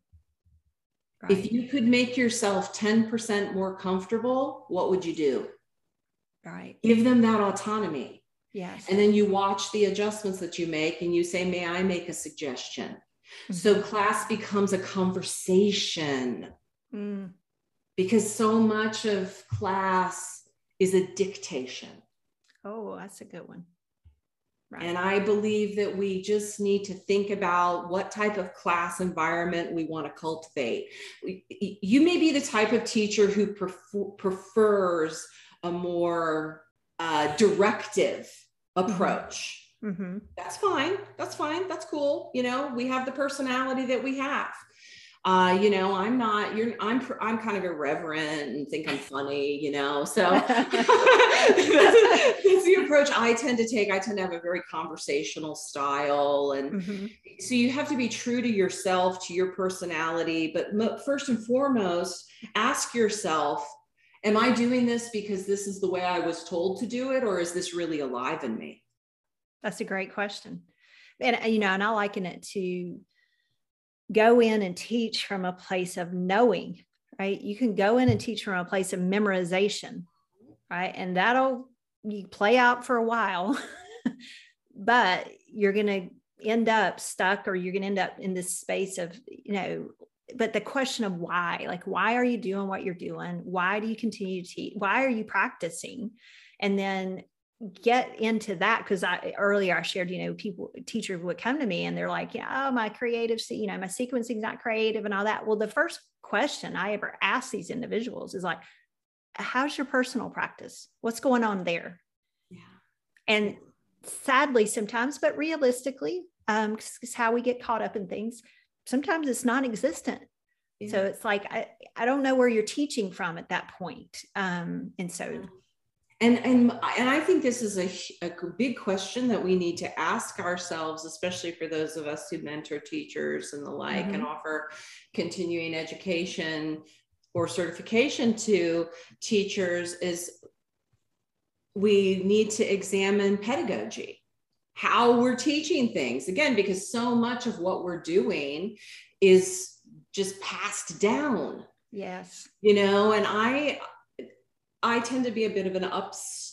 Right. If you could make yourself 10% more comfortable, what would you do? Right. Give them that autonomy. Yes. And then you watch the adjustments that you make and you say, May I make a suggestion? So mm-hmm. class becomes a conversation mm. because so much of class is a dictation. Oh, that's a good one. Right. And I believe that we just need to think about what type of class environment we want to cultivate. You may be the type of teacher who prefer, prefers a more uh, directive mm-hmm. approach. Mm-hmm. That's fine. That's fine. That's cool. You know, we have the personality that we have. Uh, you know, I'm not, you're, I'm, I'm kind of irreverent and think I'm funny, you know, so <laughs> that's, that's, the approach I tend to take. I tend to have a very conversational style. And mm-hmm. so you have to be true to yourself, to your personality. But mo- first and foremost, ask yourself, am I doing this because this is the way I was told to do it? Or is this really alive in me? That's a great question. And, uh, you know, and I liken it to go in and teach from a place of knowing, right? You can go in and teach from a place of memorization, right? And that'll you play out for a while, <laughs> but you're going to end up stuck or you're going to end up in this space of, you know, but the question of why, like, why are you doing what you're doing? Why do you continue to teach? Why are you practicing? And then get into that because I earlier I shared, you know, people teachers would come to me and they're like, yeah, oh, my creative, you know, my sequencing's not creative and all that. Well, the first question I ever ask these individuals is like, how's your personal practice? What's going on there? Yeah. And sadly, sometimes, but realistically, um, it's how we get caught up in things. Sometimes it's non-existent. Yeah. So it's like I, I don't know where you're teaching from at that point. Um, and so and and and i think this is a, a big question that we need to ask ourselves especially for those of us who mentor teachers and the like mm-hmm. and offer continuing education or certification to teachers is we need to examine pedagogy how we're teaching things. Again because so much of what we're doing is just passed down. Yes. You know and i I tend to be a bit of an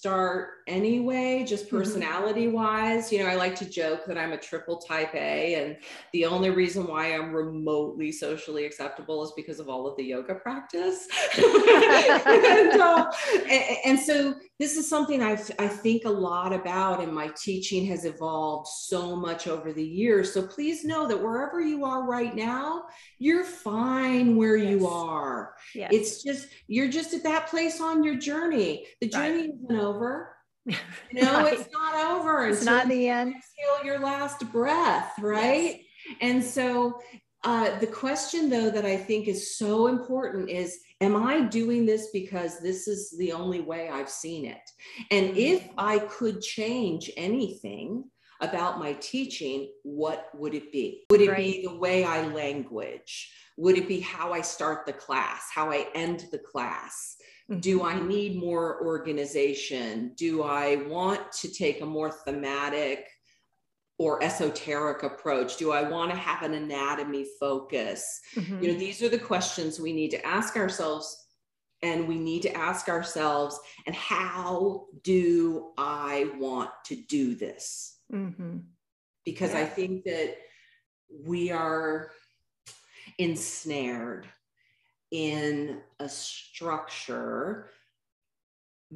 upstart anyway, just mm-hmm. personality wise. You know, I like to joke that I'm a triple type A, and the only reason why I'm remotely socially acceptable is because of all of the yoga practice. <laughs> and, uh, and, and, so, this is something i I think a lot about, and my teaching has evolved so much over the years. So, please know that wherever you are right now, you're fine where yes. you are. Yes. It's just, you're just at that place on your journey. The journey right. isn't over <laughs> You know, right. it's not over. It's not the end. Exhale your last breath, right? Yes. And so uh, the question, though, that I think is so important is Am I doing this because this is the only way I've seen it? And mm-hmm. if I could change anything about my teaching, what would it be? Would it right. be the way I language? Would it be how I start the class, how I end the class? Mm-hmm. Do I need more organization? Do I want to take a more thematic or esoteric approach? Do I want to have an anatomy focus? Mm-hmm. You know, these are the questions we need to ask ourselves. And we need to ask ourselves, and how do I want to do this? Mm-hmm. Because yeah. I think that we are ensnared in a structure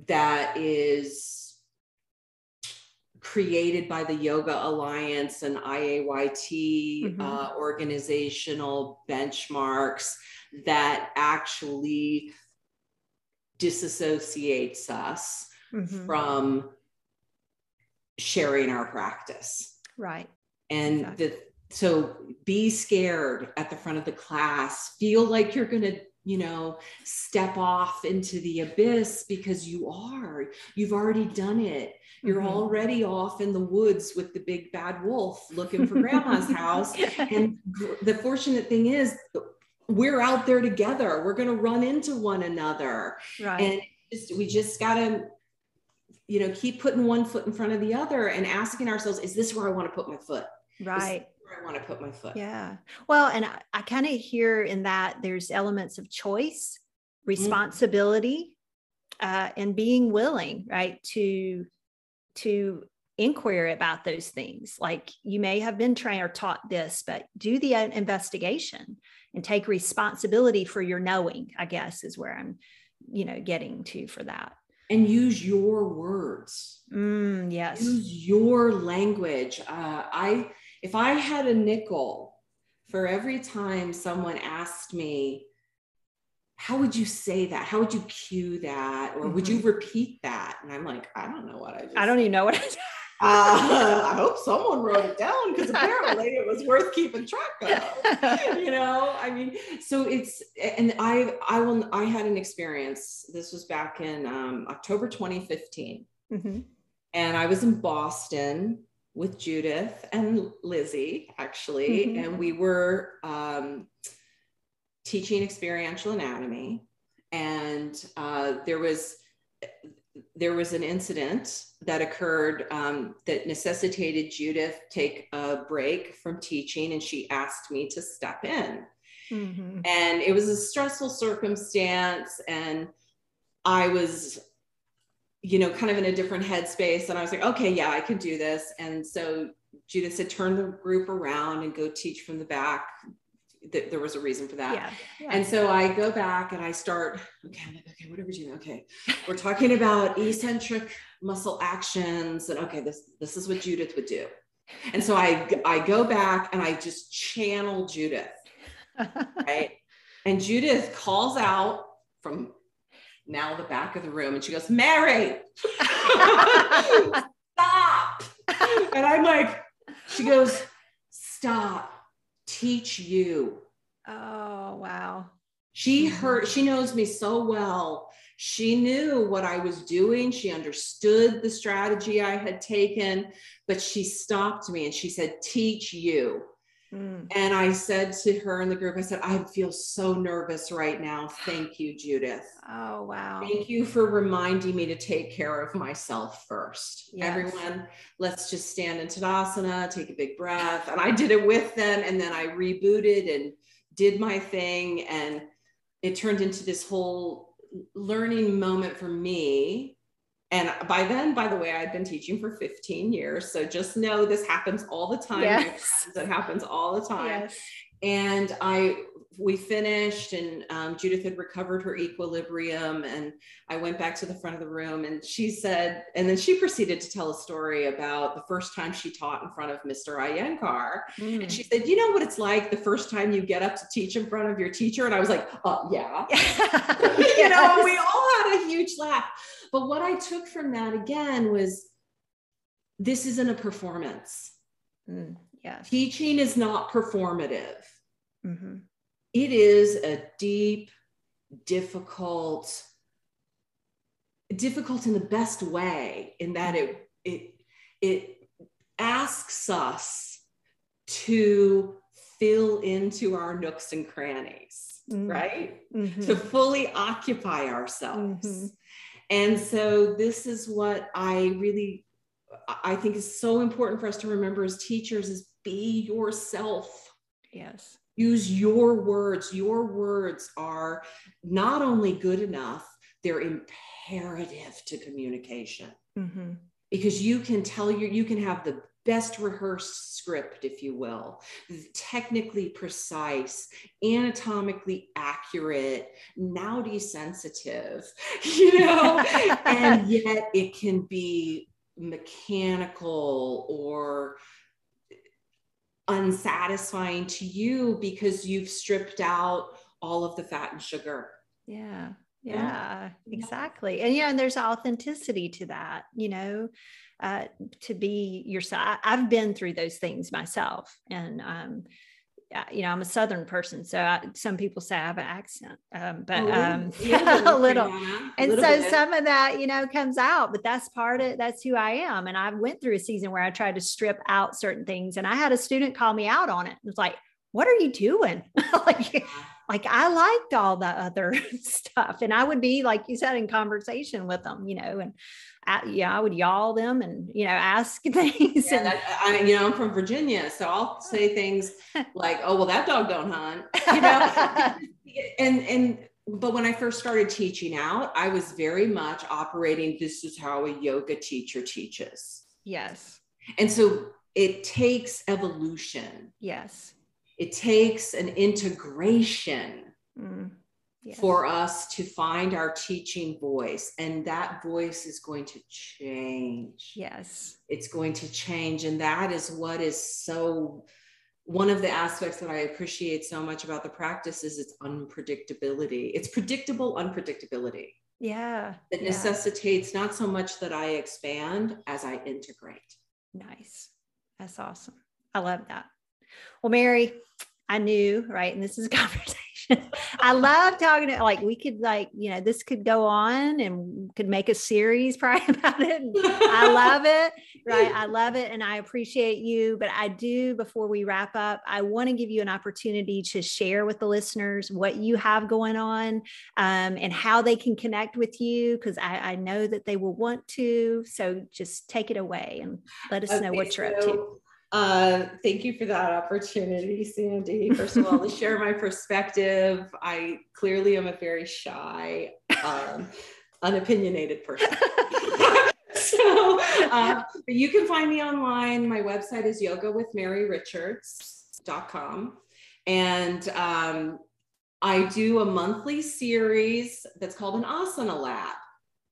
that is created by the Yoga Alliance and IAYT mm-hmm. uh, organizational benchmarks that actually disassociates us mm-hmm. from sharing our practice. Right. And exactly. the so be scared at the front of the class. Feel like you're going to you know step off into the abyss because you are. You've already done it. You're mm-hmm. already off in the woods with the big bad wolf looking for grandma's house. <laughs> And the fortunate thing is we're out there together. We're going to run into one another. Right. And just, we just got to you know keep putting one foot in front of the other and asking ourselves is this where i want to put my foot? Right I want to put my foot. Yeah. Well, and I, I kind of hear in that there's elements of choice, mm-hmm. responsibility, mm-hmm. uh, and being willing, right, to to inquire about those things. Like you may have been trained or taught this, but do the uh, investigation and take responsibility for your knowing. I guess is where I'm, you know, getting to for that. And use your words. Mm, yes. Use your language. Uh, I if I had a nickel for every time someone asked me, how would you say that? How would you cue that? Or mm-hmm. would you mm-hmm. repeat that? And I'm like, I don't know what I just I don't even know what I <laughs> uh, I hope someone wrote it down because apparently it was worth keeping track of. <laughs> you know, I mean, so it's and I I will I had an experience. This was back in um, October 2015, mm-hmm. and I was in Boston with Judith and Lizzie, actually, mm-hmm. and we were um, teaching experiential anatomy. And uh, there was there was an incident that occurred um, that necessitated Judith take a break from teaching, and she asked me to step in. Mm-hmm. And it was a stressful circumstance, and I was you know, kind of in a different headspace. And I was like, okay, yeah, I can do this. And so Judith said, turn the group around and go teach from the back. There was a reason for that. Yeah, yeah. And so I go back and I start, okay, I'm like, okay, whatever you okay. We're talking about eccentric muscle actions. And okay, this, this is what Judith would do. And so I, I go back and I just channel Judith. <laughs> Right. and Judith calls out from now the back of the room and she goes, Mary, <laughs> stop. and I'm like, she goes, stop, teach you. Oh, wow. She heard, she knows me so well. She knew what I was doing. She understood the strategy I had taken, but she stopped me and she said, teach you. Mm. And I said to her in the group, I said, I feel so nervous right now. Thank you, Judith. Oh, wow. Thank you for reminding me to take care of myself first. Yes. Everyone, let's just stand in Tadasana, take a big breath. And I did it with them. And then I rebooted and did my thing. And it turned into this whole learning moment for me and by then, by the way, I'd been teaching for 15 years. So just know this happens all the time. Yes. It happens all the time. Yes. and I we finished and um, Judith had recovered her equilibrium and I went back to the front of the room and she said, and then she proceeded to tell a story about the first time she taught in front of Mr. Iyengar. Mm. And she said, you know what it's like the first time you get up to teach in front of your teacher? And I was like, oh yeah. <laughs> you know, we all had a huge laugh. But what I took from that again was this isn't a performance. Mm. Yeah. Teaching is not performative. Mm-hmm it is a deep, difficult, difficult in the best way, in that it it it asks us to fill into our nooks and crannies, mm-hmm. right? Mm-hmm. To fully occupy ourselves. And so this is what I really I think is so important for us to remember as teachers is be yourself. Yes use your words. Your words are not only good enough, they're imperative to communication. Mm-hmm. Because you can tell you, you can have the best rehearsed script, if you will, technically precise, anatomically accurate, naughty sensitive, <laughs> you know, and <laughs> yet it can be mechanical or unsatisfying to you because you've stripped out all of the fat and sugar. Yeah. Yeah, exactly. And yeah, and there's authenticity to that, you know, uh, to be yourself. I've been through those things myself. And um, you know, I'm a Southern person, so I, some people say I have an accent, um, but oh, um, <laughs> a little. And little so bit. some of that, you know, comes out. But that's part of that's who I am. And I went through a season where I tried to strip out certain things, and I had a student call me out on it. It was like, "What are you doing?" <laughs> like, like I liked all the other <laughs> stuff, and I would be like you said in conversation with them, you know, and yeah, I would y'all them and you know ask <laughs> things. Yeah, and, that, I, you know, I'm from Virginia, so I'll <laughs> say things like, "Oh, well, that dog don't hunt," you know, and and but when I first started teaching out, I was very much operating. This is how a yoga teacher teaches. Yes, and so it takes evolution. Yes, it takes an integration. Mm yes. for us to find our teaching voice. And that voice is going to change. Yes. It's going to change. And that is what is so one of the aspects that I appreciate so much about the practice is its unpredictability. It's predictable unpredictability. Yeah. That yeah. necessitates not so much that I expand as I integrate. Nice. That's awesome. I love that. Well, Mary, I knew, right? And this is a <laughs> conversation I love talking to like we could like, you know, this could go on and could make a series <laughs> probably about it. I love it. Right. I love it. And I appreciate you. But I do, before we wrap up, I want to give you an opportunity to share with the listeners what you have going on um, and how they can connect with you because I, I, know that they will want to. So just take it away and let us okay, know what you're so- up to. Uh, thank you for that opportunity, Sandy. First of all, to <laughs> share my perspective. I clearly am a very shy, um, unopinionated person. <laughs> so, uh, but you can find me online. My website is yogawithmaryrichards.com. And um, I do a monthly series that's called an asana lab.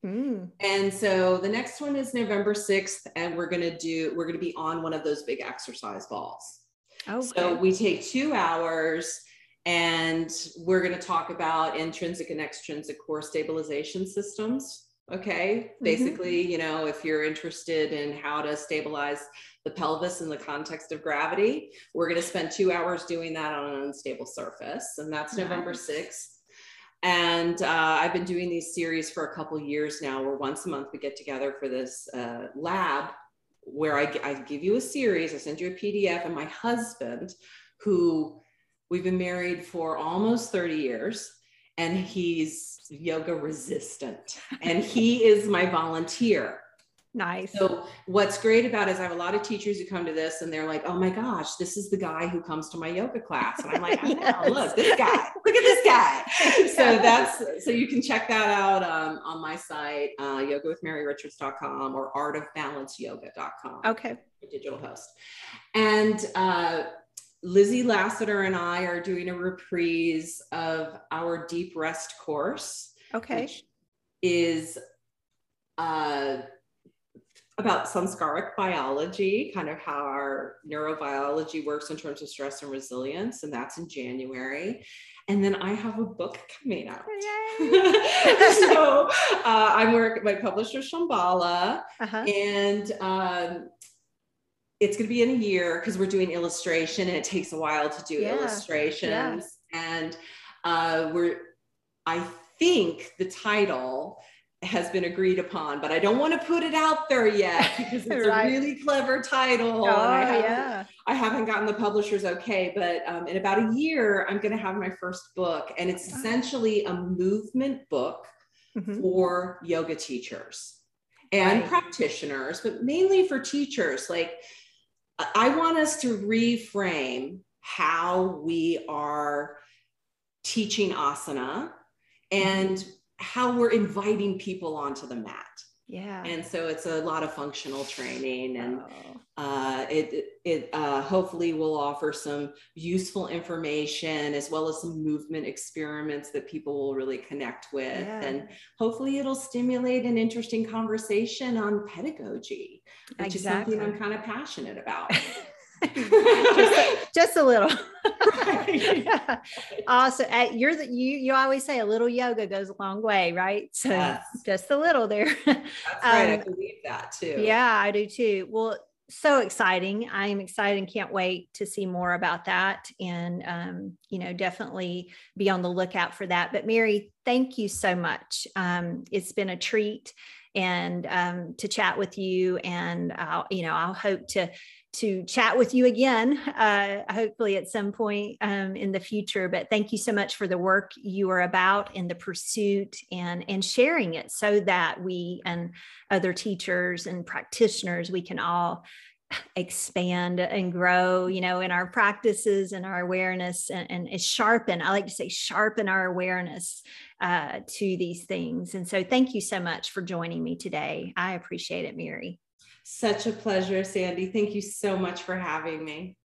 Mm. And so the next one is November 6th, and we're going to do, we're going to be on one of those big exercise balls. Okay. So we take two hours and we're going to talk about intrinsic and extrinsic core stabilization systems. Okay. Mm-hmm. Basically, you know, if you're interested in how to stabilize the pelvis in the context of gravity, we're going to spend two hours doing that on an unstable surface. And that's nice. November 6th. And uh, I've been doing these series for a couple years now, where once a month we get together for this uh, lab where I, I give you a series, I send you a PDF, and my husband, who we've been married for almost 30 years, and he's yoga resistant, and he is my volunteer. Nice. So what's great about it is I have a lot of teachers who come to this and they're like, oh my gosh, this is the guy who comes to my yoga class. And I'm like, <laughs> I yes. look, this guy, look at this guy. <laughs> so that's, so you can check that out um, on my site, uh, yogawithmaryrichards.com or artofbalanceyoga.com. Okay. Digital host. And uh, Lizzie Lasater and I are doing a reprise of our deep rest course. Okay. Is uh, about samskaric biology, kind of how our neurobiology works in terms of stress and resilience, and that's in January. And then I have a book coming out. <laughs> so uh, I'm working, with my publisher Shambhala, uh-huh. and um, it's going to be in a year because we're doing illustration, and it takes a while to do yeah. illustrations. Yeah. And uh, we're, I think the title has been agreed upon, but I don't want to put it out there yet <laughs> because it's right. a really clever title. Oh, I yeah. I haven't gotten the publisher's okay, but um, in about a year, I'm going to have my first book. And it's essentially a movement book mm-hmm. for yoga teachers and right. practitioners, but mainly for teachers. Like, I want us to reframe how we are teaching asana and how we're inviting people onto the mat. Yeah. And so it's a lot of functional training and oh. uh, it, it uh, hopefully will offer some useful information as well as some movement experiments that people will really connect with. Yeah. And hopefully it'll stimulate an interesting conversation on pedagogy, which exactly. is something I'm kind of passionate about. <laughs> just, <laughs> just, a little. <laughs> <laughs> yeah. Awesome. Uh, you're the, you you always say a little yoga goes a long way, right? So yes. just a little there. That's right. Um, I believe that too. Yeah, I do too. Well, so exciting. I am excited and can't wait to see more about that. And, um, you know, definitely be on the lookout for that. But, Mary, thank you so much. Um, it's been a treat and um, to chat with you. And, I'll, you know, I'll hope to to chat with you again, uh, hopefully at some point um, in the future. But thank you so much for the work you are about in the pursuit and and sharing it, so that we and other teachers and practitioners we can all expand and grow you know in our practices and our awareness and, and sharpen i like to say sharpen our awareness uh, to these things. And so thank you so much for joining me today. I appreciate it mary such a pleasure, Sandy. Thank you so much for having me.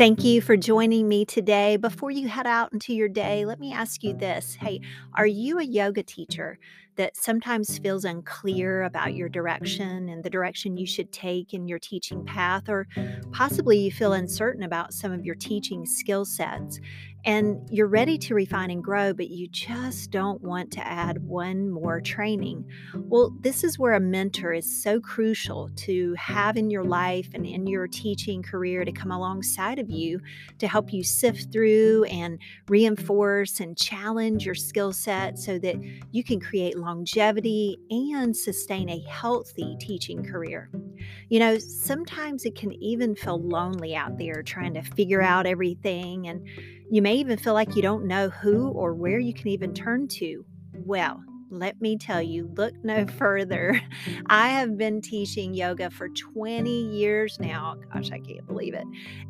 Thank you for joining me today. Before you head out into your day, let me ask you this. Hey, are you a yoga teacher that sometimes feels unclear about your direction and the direction you should take in your teaching path? Or possibly you feel uncertain about some of your teaching skill sets and you're ready to refine and grow, but you just don't want to add one more training. Well, this is where a mentor is so crucial to have in your life and in your teaching career to come alongside of you to help you sift through and reinforce and challenge your skill set so that you can create longevity and sustain a healthy teaching career. You know, sometimes it can even feel lonely out there trying to figure out everything and you may even feel like you don't know who or where you can even turn to. Well, let me tell you, look no <laughs> further. I have been teaching yoga for 20 years now. Gosh, I can't believe it.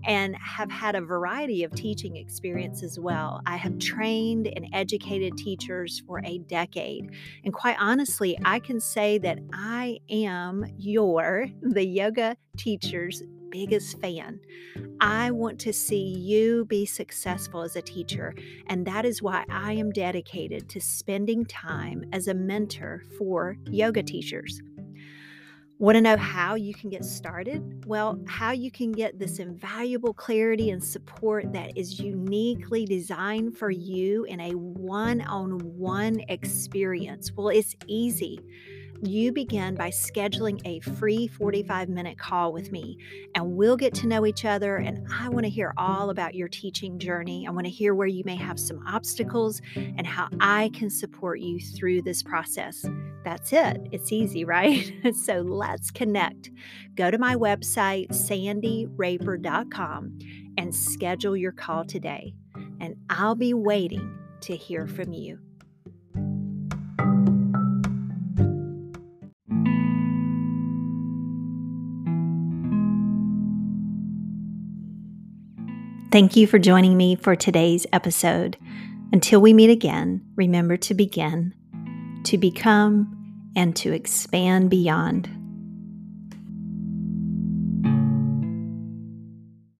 And have had a variety of teaching experience as well. I have trained and educated teachers for a decade. And quite honestly, I can say that I am your, the yoga teacher's biggest fan. I want to see you be successful as a teacher, and that is why I am dedicated to spending time as a mentor for yoga teachers. Want to know how you can get started? Well, how you can get this invaluable clarity and support that is uniquely designed for you in a one on one experience. Well, it's easy you begin by scheduling a free 45 minute call with me, and we'll get to know each other. And I want to hear all about your teaching journey. I want to hear where you may have some obstacles and how I can support you through this process. That's it. It's easy, <laughs> right? so let's connect. Go to my website, sandyraper.com, and schedule your call today. And I'll be waiting to hear from you. Thank you for joining me for today's episode. Until we meet again, remember to begin, to become, and to expand beyond.